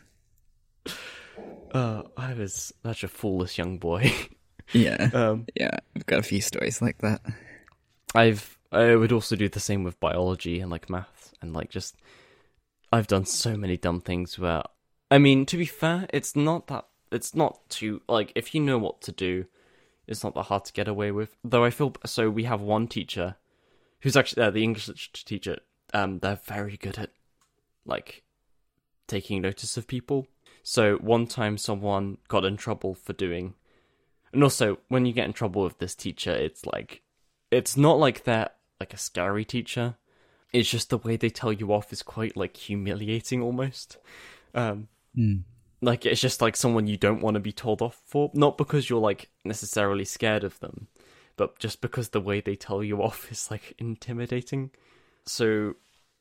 [SPEAKER 2] uh, I was such a foolish young boy.
[SPEAKER 1] Yeah.
[SPEAKER 2] um,
[SPEAKER 1] Yeah, I've got a few stories like that.
[SPEAKER 2] I've I would also do the same with biology and like math and like just I've done so many dumb things where I mean to be fair it's not that it's not too like if you know what to do it's not that hard to get away with though I feel so we have one teacher who's actually uh, the English literature teacher um they're very good at like taking notice of people so one time someone got in trouble for doing And also, when you get in trouble with this teacher, it's like, it's not like they're like a scary teacher. It's just the way they tell you off is quite like humiliating almost. Um,
[SPEAKER 1] Mm.
[SPEAKER 2] like it's just like someone you don't want to be told off for, not because you're like necessarily scared of them, but just because the way they tell you off is like intimidating. So,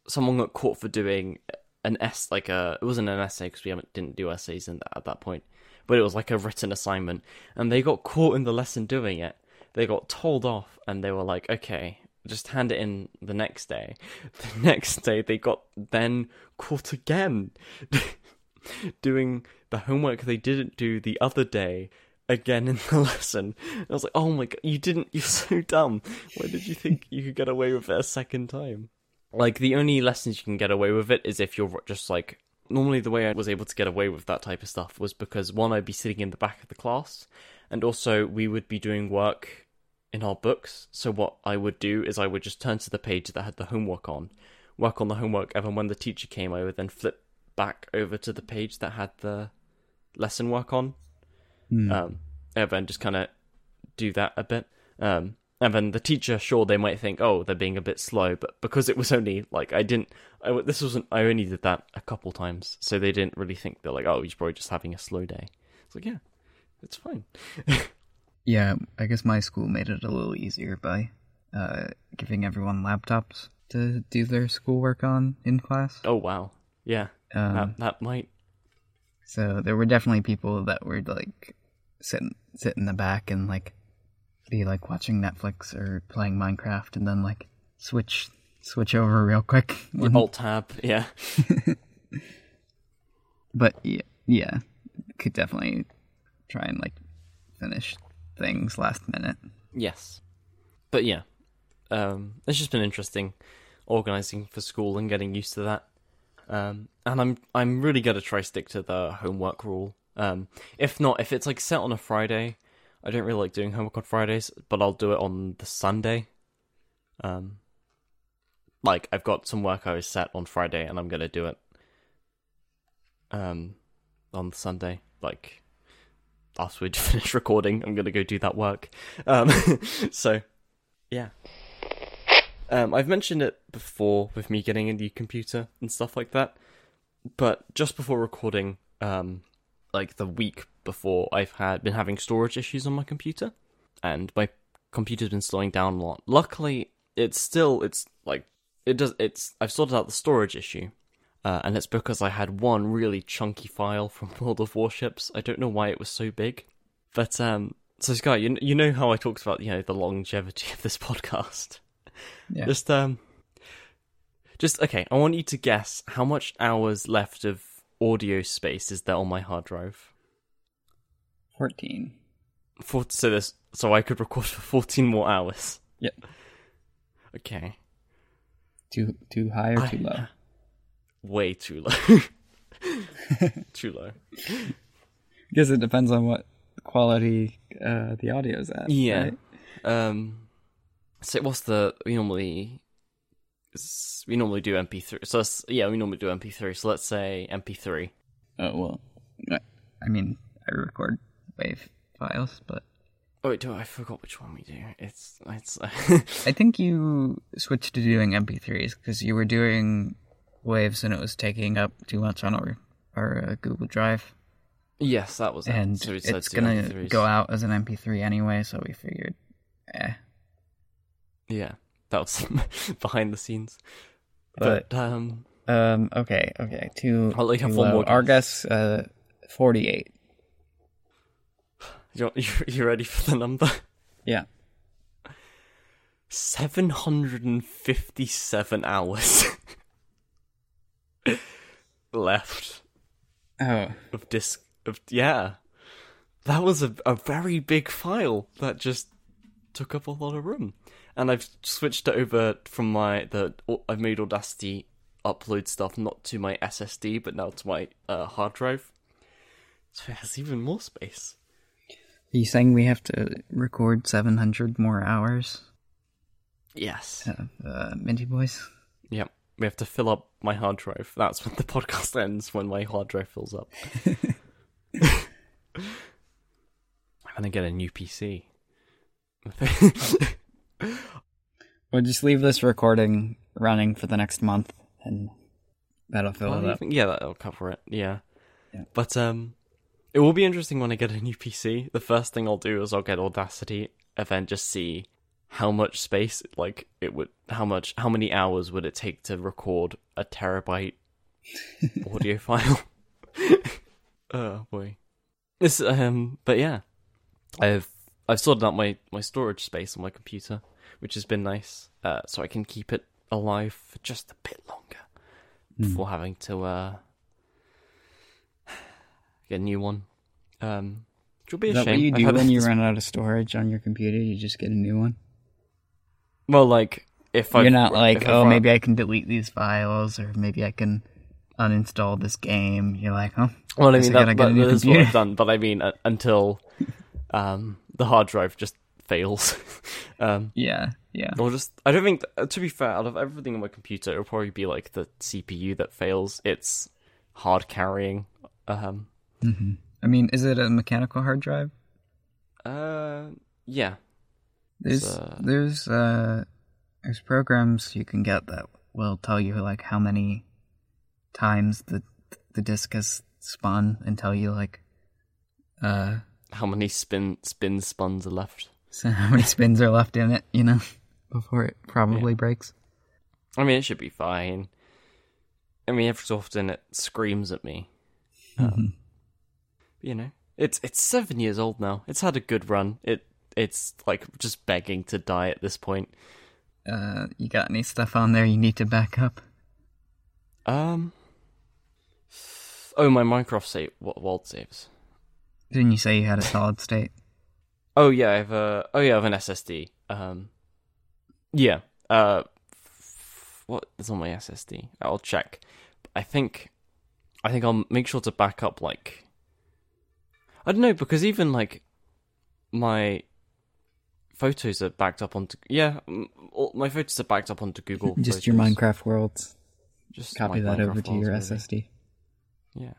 [SPEAKER 2] someone got caught for doing an s like a it wasn't an essay because we haven't didn't do essays in at that point, but it was like a written assignment, and they got caught in the lesson doing it. They got told off, and they were like, "Okay, just hand it in the next day." [LAUGHS] The next day, they got then caught again [LAUGHS] doing the homework they didn't do the other day again in the [LAUGHS] lesson. I was like, "Oh my god, you didn't! You're so dumb. Why did you think you could get away with it a second time?" Like the only lessons you can get away with it is if you're just like normally the way I was able to get away with that type of stuff was because one I'd be sitting in the back of the class and also we would be doing work in our books. So what I would do is I would just turn to the page that had the homework on, work on the homework, and when the teacher came I would then flip back over to the page that had the lesson work on.
[SPEAKER 1] Mm.
[SPEAKER 2] Um and then just kinda do that a bit. Um and then the teacher, sure, they might think, oh, they're being a bit slow, but because it was only like I didn't, I this wasn't, I only did that a couple times, so they didn't really think they're like, oh, he's probably just having a slow day. It's like, yeah, it's fine. [LAUGHS]
[SPEAKER 1] Yeah, I guess my school made it a little easier by uh, giving everyone laptops to do their schoolwork on in class.
[SPEAKER 2] Oh wow, yeah,
[SPEAKER 1] Um,
[SPEAKER 2] that that might,
[SPEAKER 1] So there were definitely people that would like sit sit in the back and like be like watching Netflix or playing Minecraft and then like switch switch over real quick. [LAUGHS] when-
[SPEAKER 2] alt tab, yeah, [LAUGHS]
[SPEAKER 1] But yeah, yeah, could definitely try and like finish things last minute.
[SPEAKER 2] yes, but yeah, um, it's just been interesting organizing for school and getting used to that. Um, and I'm I'm really gonna try stick to the homework rule. Um, if not, if it's like set on a Friday, I don't really like doing homework on Fridays, but I'll do it on the Sunday. Um, like I've got some work I was set on Friday, and I'm gonna do it. Um, on Sunday, like after we [LAUGHS] finish recording, I'm gonna go do that work. Um, [LAUGHS] so yeah. Um, I've mentioned it before with me getting a new computer and stuff like that, but just before recording, um, like the week before, I've had been having storage issues on my computer, and my computer's been slowing down a lot. Luckily, it's still it's like it does it's I've sorted out the storage issue, uh, and it's because I had one really chunky file from [LAUGHS] World of Warships. I don't know why it was so big, but um, so Sky, you you know how I talked about you know the longevity of this [LAUGHS] podcast.
[SPEAKER 1] Yeah.
[SPEAKER 2] Just um, just okay. I want you to guess how much hours left of audio space is there on my hard drive.
[SPEAKER 1] Fourteen.
[SPEAKER 2] For so this, so I could record for fourteen more hours.
[SPEAKER 1] Yep.
[SPEAKER 2] Okay.
[SPEAKER 1] Too too high or too
[SPEAKER 2] I-
[SPEAKER 1] low? [LAUGHS]
[SPEAKER 2] Way too low. [LAUGHS] too low.
[SPEAKER 1] Because it depends on what quality uh, the audio's at.
[SPEAKER 2] Yeah.
[SPEAKER 1] right?
[SPEAKER 2] Um. So what's the we normally we normally do MP3. So yeah, we normally do MP3. So let's say MP3.
[SPEAKER 1] Oh well. I- I mean, I record wave files, but
[SPEAKER 2] Oh wait, do I forgot which one we do? It's it's. [LAUGHS]
[SPEAKER 1] I think you switched to doing MP3s because you were doing waves and it was taking up too much on our our uh, Google Drive,
[SPEAKER 2] yes, that was it.
[SPEAKER 1] and
[SPEAKER 2] so we
[SPEAKER 1] it's
[SPEAKER 2] to
[SPEAKER 1] gonna
[SPEAKER 2] MP3s.
[SPEAKER 1] go out as an MP3 anyway. So we figured, eh.
[SPEAKER 2] Yeah, that was [LAUGHS] behind the scenes.
[SPEAKER 1] But-
[SPEAKER 2] But, um,
[SPEAKER 1] Um. Okay. Okay. Too.
[SPEAKER 2] I'll have one
[SPEAKER 1] low.
[SPEAKER 2] more
[SPEAKER 1] Our guess. Uh. Forty-eight.
[SPEAKER 2] You [LAUGHS] you you ready for the number?
[SPEAKER 1] Yeah.
[SPEAKER 2] Seven hundred and fifty-seven hours [LAUGHS] left
[SPEAKER 1] Oh.
[SPEAKER 2] of disc of yeah. That was a a very big file that just took up a lot of room, and I've switched it over from my the I've made Audacity upload stuff not to my SSD but now to my uh, hard drive, so it has even more space.
[SPEAKER 1] Are you saying we have to record seven hundred more hours
[SPEAKER 2] Yes.
[SPEAKER 1] of uh, Minty Boys?
[SPEAKER 2] Yep. We have to fill up my hard drive. That's when the podcast ends, when my hard drive fills up. [LAUGHS] I'm going to get a new PC. [LAUGHS]
[SPEAKER 1] We'll just leave this recording running for the next month, and that'll fill
[SPEAKER 2] Well,
[SPEAKER 1] it up.
[SPEAKER 2] think- yeah, that'll cover it. Yeah.
[SPEAKER 1] Yeah.
[SPEAKER 2] But um, it will be interesting when I get a new PC. The first thing I'll do is I'll get Audacity and then just see how much space, like it would, how much, how many hours would it take to record a terabyte [LAUGHS] audio file. [LAUGHS] oh boy. This um, but yeah, I've I've sorted out my my storage space on my computer, which has been nice. Uh, so I can keep it alive for just a bit longer before having to uh get a new one. Um, which will be a
[SPEAKER 1] that
[SPEAKER 2] shame.
[SPEAKER 1] what you
[SPEAKER 2] I've
[SPEAKER 1] do
[SPEAKER 2] had
[SPEAKER 1] when you
[SPEAKER 2] this-
[SPEAKER 1] run out of storage on your computer? You just get a new one.
[SPEAKER 2] Well, like if I
[SPEAKER 1] You're not like, oh, maybe I can delete these files, or maybe I can uninstall this game. You're like, oh,
[SPEAKER 2] Well, I
[SPEAKER 1] guess
[SPEAKER 2] mean
[SPEAKER 1] I
[SPEAKER 2] that,
[SPEAKER 1] gotta get a
[SPEAKER 2] that
[SPEAKER 1] new
[SPEAKER 2] is what
[SPEAKER 1] computer.
[SPEAKER 2] I've done, but I mean uh, until [LAUGHS] um the hard drive just fails. [LAUGHS] um,
[SPEAKER 1] yeah, yeah.
[SPEAKER 2] or just I don't think uh, to be fair, out of everything on my computer, it'll probably be like the CPU that fails. It's hard carrying. Um,
[SPEAKER 1] hmm I mean, is it a mechanical hard drive?
[SPEAKER 2] uh, yeah,
[SPEAKER 1] There's
[SPEAKER 2] uh,
[SPEAKER 1] there's uh there's programs you can get that will tell you like how many times the the disk has spun and tell you like uh
[SPEAKER 2] how many spin spin spuns are left?
[SPEAKER 1] so how many [LAUGHS] spins are left in it, you know, before it probably breaks.
[SPEAKER 2] I mean, it should be fine. I mean, every so often it screams at me. Um, you know, it's it's seven years old now. It's had a good run. It it's like just begging to die at this point.
[SPEAKER 1] Uh, you got any stuff on there you need to back up?
[SPEAKER 2] Um. Oh, my Minecraft save wa- world saves.
[SPEAKER 1] Didn't you say you had a solid state?
[SPEAKER 2] Oh yeah, I have a. Oh yeah, I have an SSD. Um. Yeah. Uh. f- What is on my SSD? I'll check. I think. I think I'll make sure to back up like. I don't know because even like, my photos are backed up onto yeah. all- My photos are backed up onto Google.
[SPEAKER 1] Just your Minecraft worlds.
[SPEAKER 2] Just
[SPEAKER 1] Copy that over to your. SSD.
[SPEAKER 2] Yeah.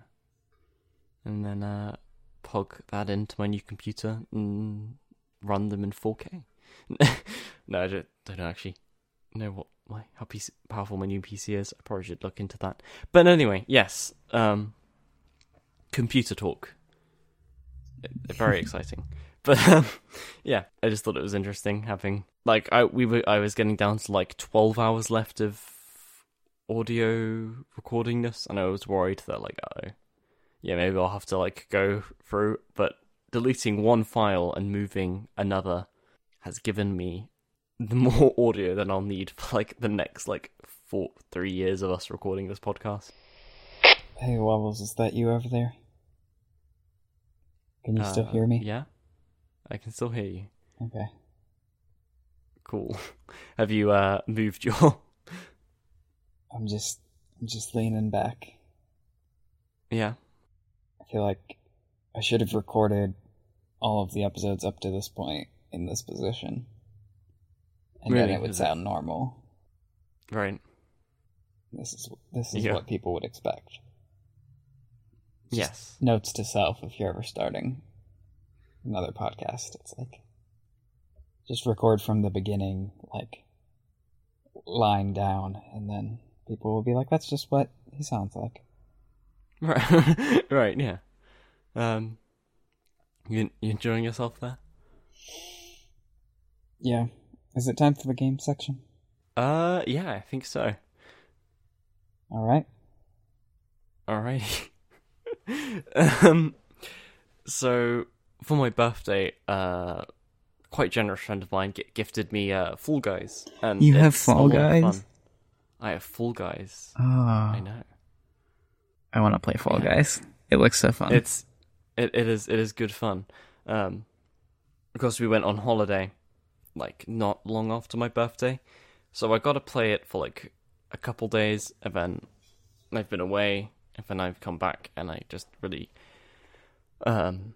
[SPEAKER 2] And then uh plug that into my new computer and run them in 4K. [LAUGHS] no, I don't, don't actually know what my how PC, powerful my new PC is. I probably should look into that. But anyway, yes. Um computer talk. Very exciting. [LAUGHS] But um, yeah, I just thought it was interesting having like I we were I was getting down to like 12 hours left of audio recording this, and I was worried that like oh yeah maybe I'll have to like go through, but deleting one file and moving another has given me the more [LAUGHS] audio than I'll need for like the next like four three years of us recording this podcast.
[SPEAKER 1] Hey, Wabbles, is that you over there? Can you still
[SPEAKER 2] Uh,
[SPEAKER 1] hear me?
[SPEAKER 2] Yeah, I can still hear you.
[SPEAKER 1] Okay.
[SPEAKER 2] Cool. [LAUGHS] Have you uh moved your? [LAUGHS]
[SPEAKER 1] I'm just, I'm just leaning back.
[SPEAKER 2] yeah.
[SPEAKER 1] I feel like I should have recorded all of the episodes up to this point in this position, and then it would
[SPEAKER 2] Is it-
[SPEAKER 1] sound normal.
[SPEAKER 2] Right.
[SPEAKER 1] This is this is
[SPEAKER 2] Yeah.
[SPEAKER 1] what people would expect.
[SPEAKER 2] Yes.
[SPEAKER 1] Notes to self: if you're ever starting another podcast, it's like just record from the beginning, like lying down, and then people will be like, "That's just what he sounds like."
[SPEAKER 2] Right. [LAUGHS] right. Yeah. Um. You you enjoying yourself there?
[SPEAKER 1] Yeah. Is it time for the game section?
[SPEAKER 2] Uh. Yeah. I think so.
[SPEAKER 1] All right.
[SPEAKER 2] Alrighty. [LAUGHS] um, so for my birthday, uh, quite generous friend of mine g- gifted me uh Fall Guys, and
[SPEAKER 1] You have Fall Guys?
[SPEAKER 2] I have Fall Guys.
[SPEAKER 1] Oh,
[SPEAKER 2] I know.
[SPEAKER 1] I, want to play Fall
[SPEAKER 2] Yeah.
[SPEAKER 1] Guys. It looks so fun.
[SPEAKER 2] it's it it is it is good fun. Um, of course we went on holiday, like not long after my birthday, so I got to play it for like a couple days, and then I've been away, and I've come back, and I just really, um,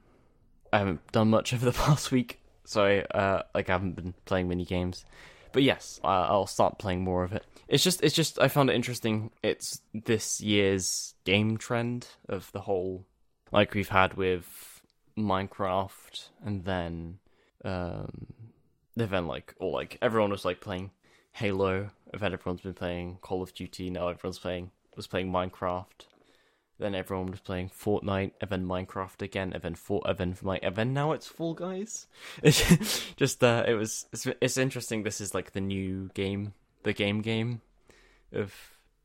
[SPEAKER 2] I haven't done much [LAUGHS] over the past week, so I, uh, like I haven't been playing mini games, but yes, I'll start playing more of it. It's just, it's just, I found it interesting. It's this year's game trend of the whole, like we've had with Minecraft, and then um, then like or like everyone was like playing Halo. Then everyone's been playing Call of Duty. Now everyone's playing was playing Minecraft. Then everyone was playing Fortnite, and then Minecraft again, and then Fort, and then like, and then now it's Fall Guys. It's [LAUGHS] just uh, it was it's, it's interesting. This is like the new game, the game game of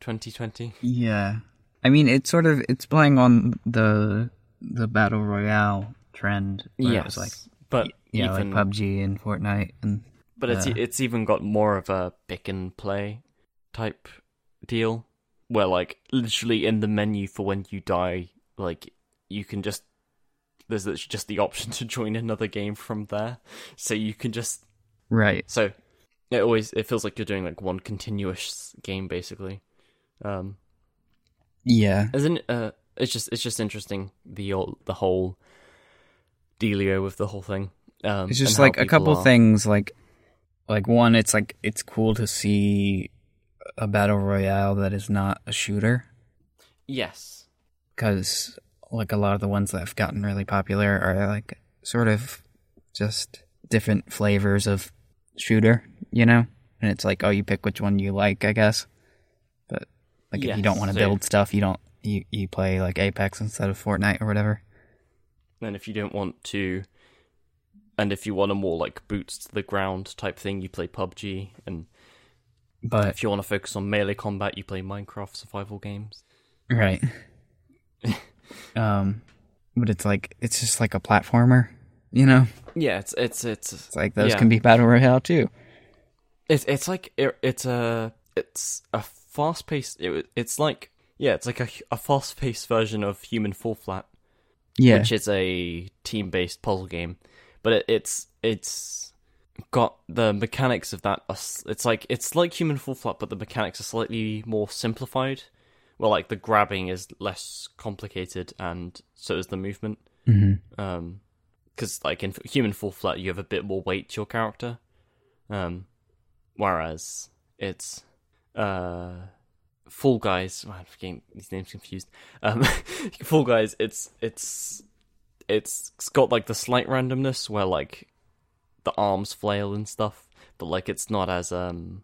[SPEAKER 2] 2020.
[SPEAKER 1] Yeah. I mean, it's sort of it's playing on the the battle royale trend.
[SPEAKER 2] Yes,
[SPEAKER 1] like
[SPEAKER 2] but
[SPEAKER 1] yeah,
[SPEAKER 2] even
[SPEAKER 1] like PUBG and Fortnite and
[SPEAKER 2] but it's
[SPEAKER 1] uh,
[SPEAKER 2] it's even got more of a pick and play type deal where like literally in the menu for when you die, like you can just there's just the option to join another game from there, so you can just
[SPEAKER 1] right.
[SPEAKER 2] so it always it feels like you're doing like one continuous game basically. Um,
[SPEAKER 1] Yeah.
[SPEAKER 2] isn't uh it's just it's just interesting the the whole dealio with the whole thing. Um,
[SPEAKER 1] It's just like a couple
[SPEAKER 2] are-
[SPEAKER 1] things like like one it's like it's cool to see a battle royale that is not a shooter
[SPEAKER 2] Yes.
[SPEAKER 1] cuz like a lot of the ones that have gotten really popular are like sort of just different flavors of shooter, you know? And it's like oh you pick which one you like, I guess. But like if you don't want to build stuff, you don't you you play like Apex instead of Fortnite or whatever.
[SPEAKER 2] And if you don't want to, and if you want a more like boots to the ground type thing, you play PUBG. And
[SPEAKER 1] But
[SPEAKER 2] if you want to focus on melee combat, you play Minecraft survival games.
[SPEAKER 1] Right. [LAUGHS] um, but it's like it's just like a platformer, you know.
[SPEAKER 2] Yeah, it's it's it's
[SPEAKER 1] It's like those
[SPEAKER 2] Yeah.
[SPEAKER 1] can be battle royale too.
[SPEAKER 2] it's it's like it, it's a it's a fast paced. It, it's like yeah, it's like a a fast paced version of Human Fall Flat.
[SPEAKER 1] Yeah,
[SPEAKER 2] which is a team-based puzzle game, but it, it's it's got the mechanics of that. It's like it's like Human Fall Flat, but the mechanics are slightly more simplified. Well, like the grabbing is less complicated, and so is the movement.
[SPEAKER 1] hmm
[SPEAKER 2] Um, because like in Human Fall Flat, you have a bit more weight to your character. Um, whereas it's uh. Fall Guys, oh, I'm getting these names confused. Um, [LAUGHS] Fall Guys, it's it's it's got like the slight randomness where like the arms flail and stuff, but like it's not as um,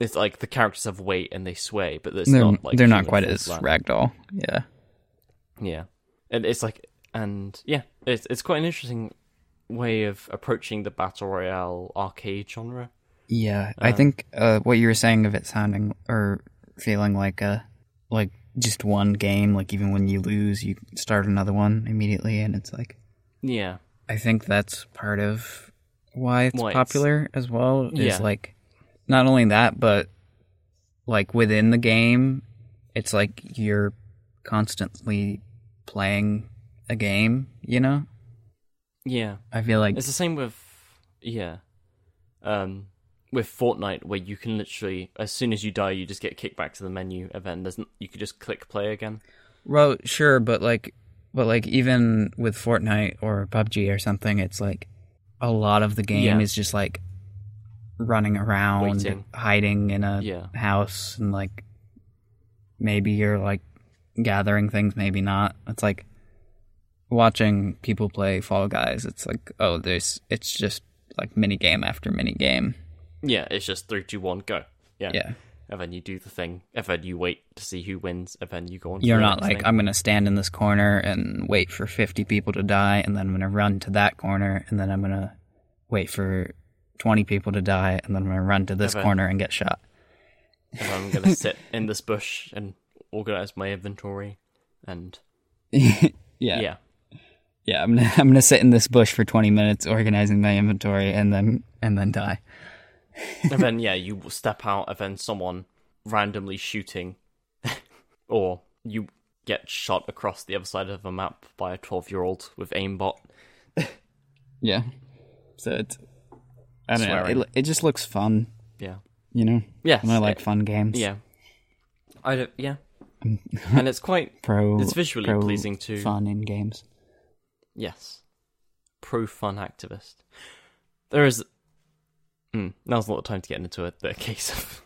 [SPEAKER 2] it's like the characters have weight and they sway, but it's
[SPEAKER 1] they're
[SPEAKER 2] not like
[SPEAKER 1] they're not quite as
[SPEAKER 2] Flat.
[SPEAKER 1] ragdoll. Yeah,
[SPEAKER 2] Yeah, and it's like, and yeah, it's it's quite an interesting way of approaching the battle royale arcade genre.
[SPEAKER 1] yeah. I
[SPEAKER 2] Um,
[SPEAKER 1] think uh, what you were saying of it sounding or feeling like a like just one game. Like even when you lose, you start another one immediately, and it's like
[SPEAKER 2] Yeah,
[SPEAKER 1] I think that's part of why it's
[SPEAKER 2] Why it's-
[SPEAKER 1] popular as well. Is
[SPEAKER 2] Yeah.
[SPEAKER 1] like not only that, but like within the game, it's like you're constantly playing a game. You know,
[SPEAKER 2] yeah.
[SPEAKER 1] I feel like
[SPEAKER 2] It's the same with yeah, um, with Fortnite where you can literally as soon as you die, you just get kicked back to the menu, and then there's n- you could just click play again.
[SPEAKER 1] well, sure, but like, but like even with Fortnite or PUBG or something, it's like a lot of the game
[SPEAKER 2] Yeah.
[SPEAKER 1] is just like running around,
[SPEAKER 2] Waiting.
[SPEAKER 1] hiding in a
[SPEAKER 2] Yeah,
[SPEAKER 1] house and like maybe you're like gathering things maybe not it's like watching people play fall guys it's like oh there's it's just like mini game after mini game
[SPEAKER 2] yeah. It's just three, two, one, go. Yeah,
[SPEAKER 1] yeah
[SPEAKER 2] and then you do the thing, and then you wait to see who wins, and then you go on.
[SPEAKER 1] you're not like
[SPEAKER 2] thing.
[SPEAKER 1] i'm gonna stand in this corner and wait for 50 people to die and then i'm gonna run to that corner and then i'm gonna wait for 20 people to die and then i'm gonna run to this
[SPEAKER 2] Okay.
[SPEAKER 1] corner and get shot
[SPEAKER 2] and I'm gonna sit [LAUGHS] in this bush and organize my inventory, and [LAUGHS]
[SPEAKER 1] yeah
[SPEAKER 2] yeah.
[SPEAKER 1] yeah i'm gonna [LAUGHS] i'm gonna sit in this bush for 20 minutes organizing my inventory and then and then die [LAUGHS]
[SPEAKER 2] and then yeah, you step out, and then someone randomly shooting, [LAUGHS] or you get shot across the other side of a map by a twelve-year-old with aimbot. [LAUGHS]
[SPEAKER 1] Yeah. So it's I don't
[SPEAKER 2] Swearing.
[SPEAKER 1] know. It, it just looks fun,
[SPEAKER 2] Yeah,
[SPEAKER 1] you know.
[SPEAKER 2] yes,
[SPEAKER 1] And I like
[SPEAKER 2] it-
[SPEAKER 1] fun games.
[SPEAKER 2] yeah, I don't. Yeah, and it's quite
[SPEAKER 1] Pro.
[SPEAKER 2] It's visually
[SPEAKER 1] pro
[SPEAKER 2] pleasing too.
[SPEAKER 1] Fun in games.
[SPEAKER 2] yes, pro fun activist. There is. Mm, now's not the time to get into it. The case of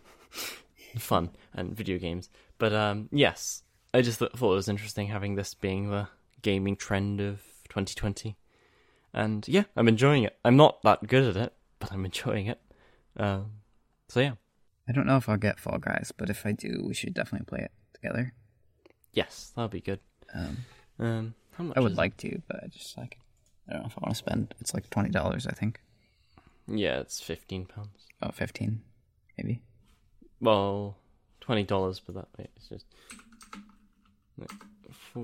[SPEAKER 2] [LAUGHS] fun and video games, but um, yes, I just th- thought it was interesting having this being the gaming trend of 2020. And yeah, I'm enjoying it. I'm not that good at it, but I'm enjoying it. Um, so yeah,
[SPEAKER 1] I don't know if I'll get Fall Guys, but if I do, we should definitely play it together.
[SPEAKER 2] yes, that'll be good.
[SPEAKER 1] Um,
[SPEAKER 2] Um, how much
[SPEAKER 1] I would
[SPEAKER 2] is it?
[SPEAKER 1] like to, but I just like I don't know if I want to spend. It's like twenty dollars, I think.
[SPEAKER 2] Yeah, it's fifteen pounds.
[SPEAKER 1] Oh, 15, maybe.
[SPEAKER 2] Well, twenty dollars, but that wait, it's just.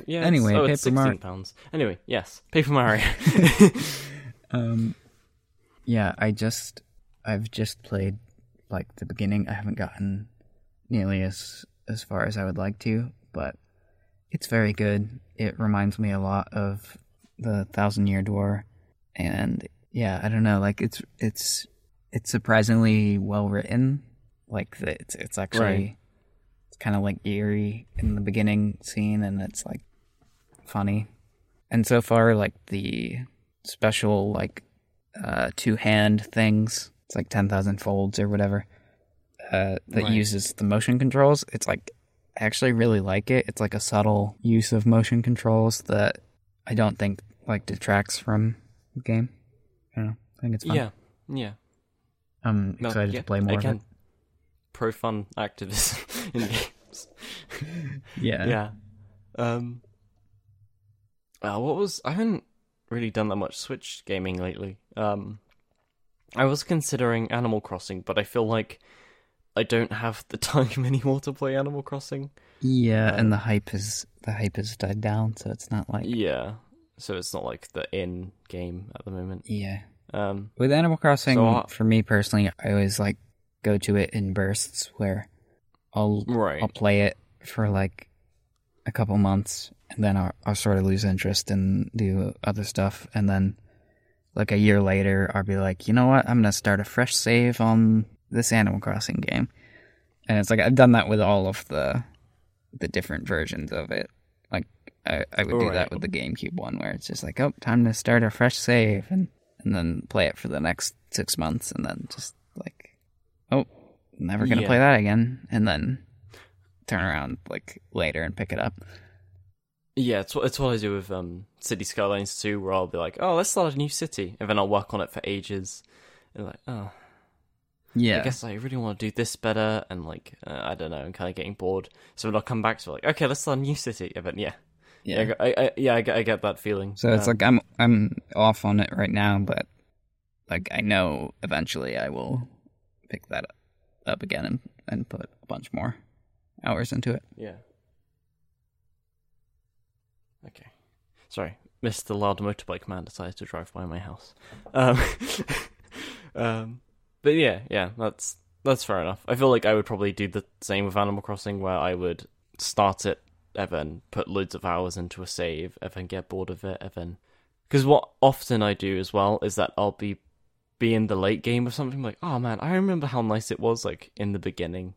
[SPEAKER 2] Yeah.
[SPEAKER 1] Anyway,
[SPEAKER 2] it's, oh,
[SPEAKER 1] Paper
[SPEAKER 2] it's sixteen
[SPEAKER 1] Mario-
[SPEAKER 2] pounds. Anyway, yes, Paper Mario. [LAUGHS] [LAUGHS]
[SPEAKER 1] Um, yeah, I just I've just played like the beginning. I haven't gotten nearly as as far as I would like to, but it's very good. It reminds me a lot of the Thousand Year Door, and yeah, I don't know, like it's it's it's surprisingly well written. Like the, it's it's actually
[SPEAKER 2] Right.
[SPEAKER 1] it's kind of like eerie in the beginning scene, and it's like funny. And so far, like the special like uh two hand things, it's like ten thousand folds or whatever. Uh, that
[SPEAKER 2] Right.
[SPEAKER 1] uses the motion controls. It's like I actually really like it. It's like a subtle use of motion controls that I don't think like detracts from the game. I don't know. I think it's fun.
[SPEAKER 2] yeah, yeah.
[SPEAKER 1] I'm
[SPEAKER 2] No,
[SPEAKER 1] excited
[SPEAKER 2] yeah,
[SPEAKER 1] to play more of it.
[SPEAKER 2] Pro fun activism [LAUGHS] in games.
[SPEAKER 1] Yeah.
[SPEAKER 2] yeah. Um. Uh, what was I haven't really done that much Switch gaming lately. Um, I was considering Animal Crossing, but I feel like I don't have the [LAUGHS] time anymore to play Animal Crossing.
[SPEAKER 1] Yeah,
[SPEAKER 2] Uh,
[SPEAKER 1] and the hype is the hype has died down, so it's not like
[SPEAKER 2] Yeah, so it's not like the in game at the moment.
[SPEAKER 1] yeah.
[SPEAKER 2] Um,
[SPEAKER 1] With Animal Crossing,
[SPEAKER 2] So, uh,
[SPEAKER 1] for me personally, I always like go to it in bursts where I'll
[SPEAKER 2] right.
[SPEAKER 1] I'll play it for like a couple months and then I'll, I'll sort of lose interest and do other stuff and then like a year later I'll be like, you know what, I'm gonna start a fresh save on this Animal Crossing game, and it's like I've done that with all of the the different versions of it. I, I would do
[SPEAKER 2] Right.
[SPEAKER 1] that with the GameCube one where it's just like, oh, time to start a fresh save and and then play it for the next six months and then just like, oh, never gonna
[SPEAKER 2] Yeah.
[SPEAKER 1] play that again, and then turn around like later and pick it up.
[SPEAKER 2] Yeah, it's what it's what I do with um City Skylines too, where I'll be like, oh, let's start a new city, and then I'll work on it for ages, and like, oh,
[SPEAKER 1] Yeah,
[SPEAKER 2] I guess I really want to do this better, and like, uh, I don't know, I'm kind of getting bored. So I'll come back to like, okay, let's start a new city. And then yeah, yeah, I, I, yeah, I I get that feeling.
[SPEAKER 1] So it's
[SPEAKER 2] Um,
[SPEAKER 1] like I'm I'm off on it right now, but like I know eventually I will pick that up again and, and put a bunch more hours into it.
[SPEAKER 2] yeah. Okay, sorry, Mr. Loud Motorbike Man decided to drive by my house. Um, [LAUGHS] um, but yeah, yeah, that's that's fair enough. I feel like I would probably do the same with Animal Crossing, where I would start it then put loads of hours into a save, then get bored of it, then because what often I do as well is that I'll be be in the late game or something like, oh man, I remember how nice it was like in the beginning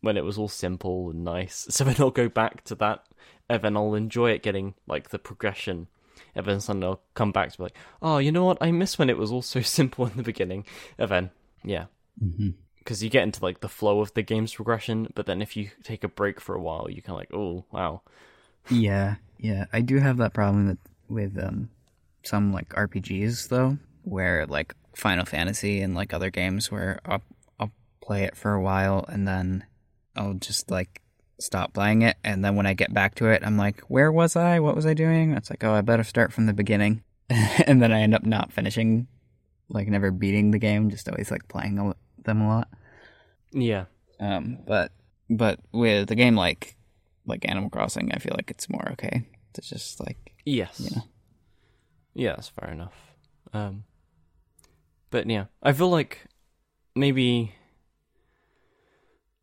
[SPEAKER 2] when it was all simple and nice. [LAUGHS] So then I'll go back to that, then I'll enjoy it getting like the progression. And then suddenly I'll come back to be like, oh, you know what? I miss when it was all so [LAUGHS] simple in the beginning. Then, yeah,
[SPEAKER 1] Mm-hmm.
[SPEAKER 2] Because you get into like the flow of the game's progression, but then if you take a break for a while, you kind of like, oh wow,
[SPEAKER 1] Yeah, yeah. I do have that problem with with um some like RPGs though, where like Final Fantasy and like other games where I'll I'll play it for a while and then I'll just like stop playing it and then when I get back to it I'm like, where was I? What was I doing? It's like, oh, I better start from the beginning. [LAUGHS] and then I end up not finishing like never beating the game, just always like playing a- them a lot.
[SPEAKER 2] yeah,
[SPEAKER 1] Um, but but with a game like like Animal Crossing, I feel like it's more okay to just like
[SPEAKER 2] yes,
[SPEAKER 1] Yeah.
[SPEAKER 2] yeah, that's fair enough. Um, but yeah, I feel like maybe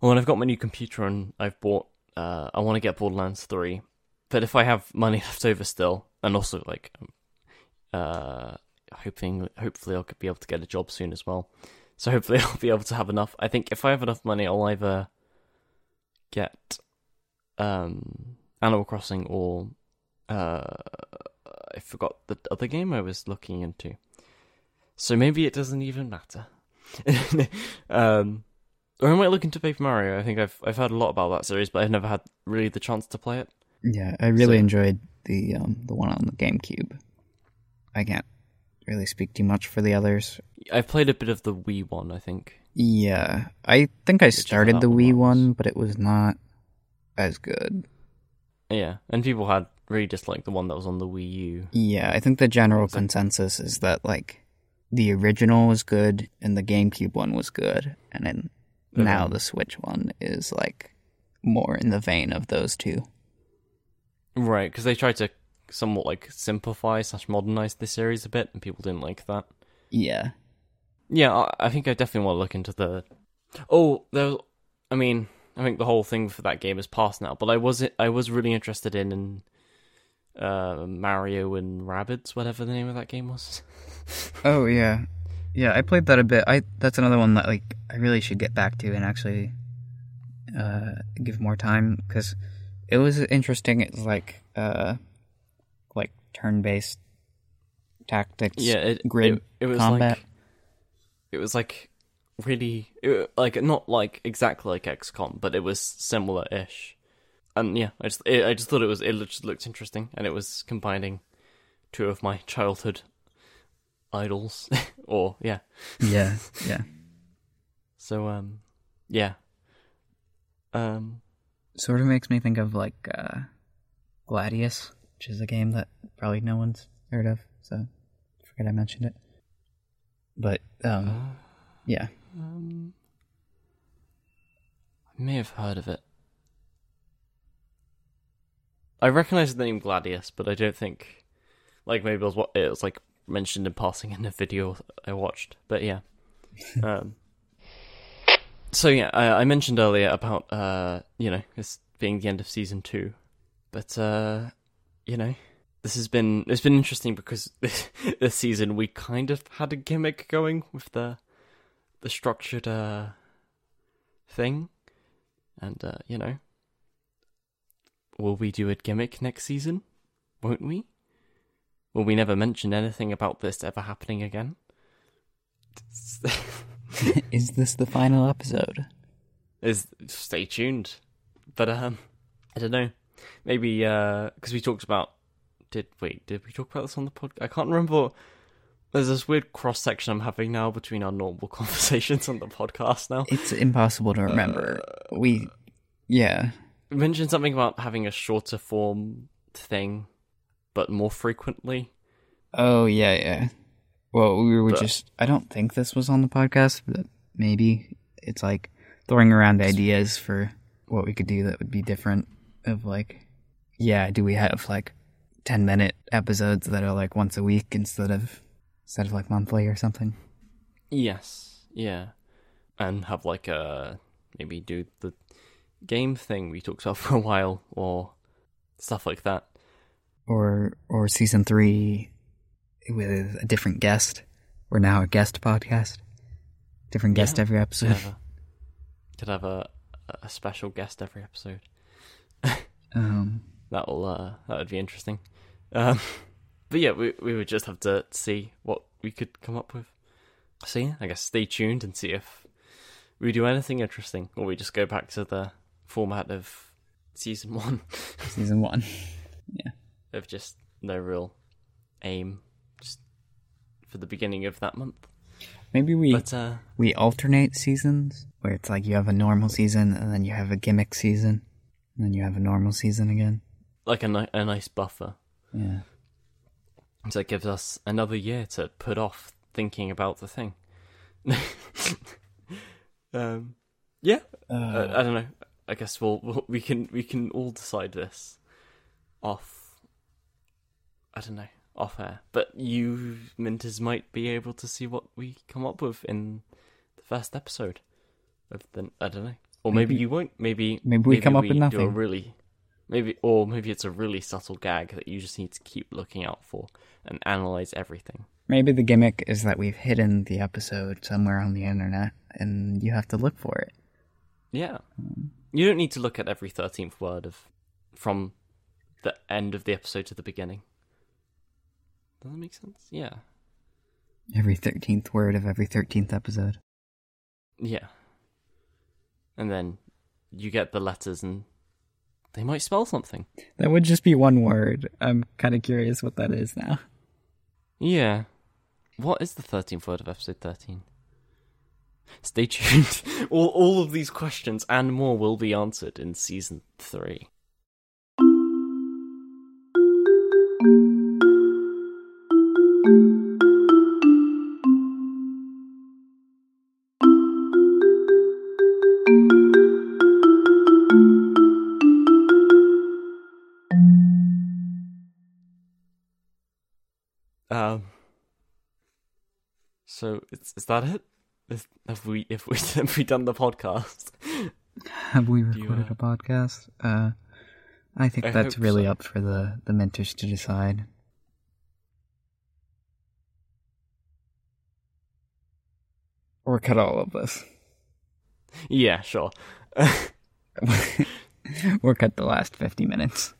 [SPEAKER 2] well, when I've got my new computer and I've bought, uh, I want to get Borderlands three, but if I have money [LAUGHS] left over still, and also like, um, uh, hoping hopefully I'll be able to get a job soon as well. So hopefully [LAUGHS] I'll be able to have enough. I think if I have enough money, I'll either get um Animal Crossing or uh I forgot the other game I was looking into. So maybe it doesn't even matter. [LAUGHS] um or I might look into Paper Mario. I think I've I've heard a lot about that series, but I've never had really the chance to play it.
[SPEAKER 1] yeah. I really
[SPEAKER 2] So-
[SPEAKER 1] enjoyed the um the one on the GameCube. I can't really speak too much for the others.
[SPEAKER 2] I've played a bit of the Wii one, I think.
[SPEAKER 1] Yeah, I think I started the Wii one, but it was not as good.
[SPEAKER 2] Yeah, and people had really disliked the one that was on the Wii U.
[SPEAKER 1] Yeah, I think the general
[SPEAKER 2] So-
[SPEAKER 1] consensus is that like the original was good and the GameCube one was good, and then now the Switch one is like more in the vein of those two.
[SPEAKER 2] Right, because they tried to somewhat like simplify slash modernize the series a bit, and people didn't like that.
[SPEAKER 1] Yeah.
[SPEAKER 2] Yeah, I, I think I definitely want to look into the. Oh, there. was- I mean, I think the whole thing for that game is past now, but I was I was really interested in in uh, Mario and Rabbids, whatever the name of that game was. [LAUGHS]
[SPEAKER 1] Oh yeah, yeah. I played that a bit. I that's another one that like I really should get back to and actually uh, give more time because it was interesting. It's like uh, like turn based tactics.
[SPEAKER 2] yeah, it,
[SPEAKER 1] grid
[SPEAKER 2] it, it was
[SPEAKER 1] combat.
[SPEAKER 2] like it was like really it, like not like exactly like XCOM, but it was similar-ish. And yeah, I just it, I just thought it was it just looked interesting, and it was combining two of my childhood idols, [LAUGHS] or yeah.
[SPEAKER 1] Yeah, [LAUGHS] yeah.
[SPEAKER 2] So um, yeah. Um,
[SPEAKER 1] Sort of makes me think of like uh, Gladius, which is a game that probably no one's heard of. So I forget I mentioned it. But um, yeah,
[SPEAKER 2] um, I may have heard of it. I recognize the name Gladius, but I don't think, like maybe it was what it was like mentioned in passing in a video I watched. But yeah, [LAUGHS] um, so yeah, I, I mentioned earlier about uh, you know, this being the end of season two, but uh, you know, this has been it's been interesting because [LAUGHS] this, this season we kind of had a gimmick going with the the structured uh thing, and uh, you know, will we do a gimmick next season? Won't we? Will we never mention anything about this ever happening again? [LAUGHS]
[SPEAKER 1] is this the final episode?
[SPEAKER 2] is stay tuned. But um, I don't know. Maybe uh, because we talked about did wait did we talk about this on the podcast? I can't remember. There's this weird cross section I'm having now between our normal [LAUGHS] conversations on the podcast now.
[SPEAKER 1] It's impossible to remember. Uh, we, yeah,
[SPEAKER 2] mentioned something about having a shorter form thing, but more frequently.
[SPEAKER 1] Oh yeah, yeah. Well, we were
[SPEAKER 2] But-
[SPEAKER 1] just. I don't think this was on the podcast, but maybe it's like throwing around ideas for what we could do that would be different. Of like, yeah, do we have like ten minute episodes that are like once a week instead of instead of like monthly or something?
[SPEAKER 2] Yes, yeah, and have like a maybe do the game thing we talked about [LAUGHS] for a while or stuff like that.
[SPEAKER 1] Or or season three with a different guest. We're now a guest podcast. Different guest
[SPEAKER 2] Yeah.
[SPEAKER 1] every
[SPEAKER 2] Could
[SPEAKER 1] episode.
[SPEAKER 2] have a, could have a, a special guest every episode. [LAUGHS]
[SPEAKER 1] Um,
[SPEAKER 2] That'll uh, that would be interesting. Um, [LAUGHS] but yeah, we we would just have to see what we could come up with. So yeah, I guess stay tuned and see if we do anything interesting, or we just go back to the format of season one [LAUGHS]
[SPEAKER 1] season one.
[SPEAKER 2] Yeah, of just no real aim, just for the beginning of that month.
[SPEAKER 1] Maybe we
[SPEAKER 2] But uh,
[SPEAKER 1] we alternate seasons where it's like you have a normal season and then you have a gimmick season and then you have a normal season again.
[SPEAKER 2] like a, ni- a nice buffer.
[SPEAKER 1] Yeah.
[SPEAKER 2] So it gives us another year to put off thinking about the thing. [LAUGHS] um, yeah, uh, I don't know. I guess we'll, we'll we can we can all decide this off. I don't know off air, but you Minters might be able to see what we come up with in the first episode of the. I don't know, or maybe,
[SPEAKER 1] Maybe-
[SPEAKER 2] you won't. Maybe
[SPEAKER 1] maybe we come up with
[SPEAKER 2] Do a
[SPEAKER 1] nothing.
[SPEAKER 2] really, maybe or maybe it's a really subtle gag that you just need to keep looking out for and analyze everything.
[SPEAKER 1] Maybe the gimmick is that we've hidden the episode somewhere on the internet and you have to look for it.
[SPEAKER 2] Yeah. Um, you don't need to look at every 13th word of from the end of the episode to the beginning. Does that make sense? Yeah.
[SPEAKER 1] Every 13th word of every 13th episode.
[SPEAKER 2] Yeah. And then you get the letters and they might spell something.
[SPEAKER 1] That would just be one word. I'm kind of curious what that is now.
[SPEAKER 2] Yeah. What is the 13th word of episode 13? Stay tuned. [LAUGHS] all, all of these questions and more will be answered in season 3. Is is that it? Is, have we if we [LAUGHS] have we done the podcast?
[SPEAKER 1] Have we
[SPEAKER 2] you,
[SPEAKER 1] recorded
[SPEAKER 2] uh,
[SPEAKER 1] a podcast? Uh, I think
[SPEAKER 2] I
[SPEAKER 1] that's really
[SPEAKER 2] so.
[SPEAKER 1] up for the the mentors to decide. Or cut all of this.
[SPEAKER 2] Yeah, sure. [LAUGHS]
[SPEAKER 1] or cut the last fifty minutes.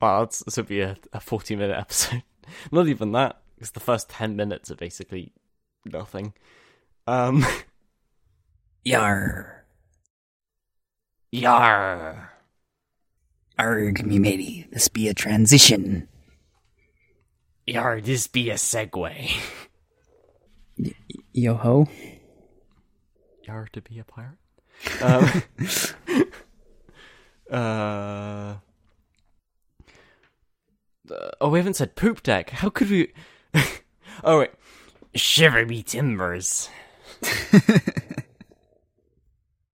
[SPEAKER 2] Wow, this would be a, a forty minute episode. [LAUGHS] Not even that, because the first ten minutes are basically nothing. Um. [LAUGHS]
[SPEAKER 1] Yar,
[SPEAKER 2] Yar.
[SPEAKER 1] arg me matey, this be a transition.
[SPEAKER 2] Yar, this be a segue.
[SPEAKER 1] Yo ho.
[SPEAKER 2] Yar to be a pirate? Um, uh, [LAUGHS] uh, oh, we haven't said poop deck. How could we? [LAUGHS] oh wait, shiver me timbers. [LAUGHS]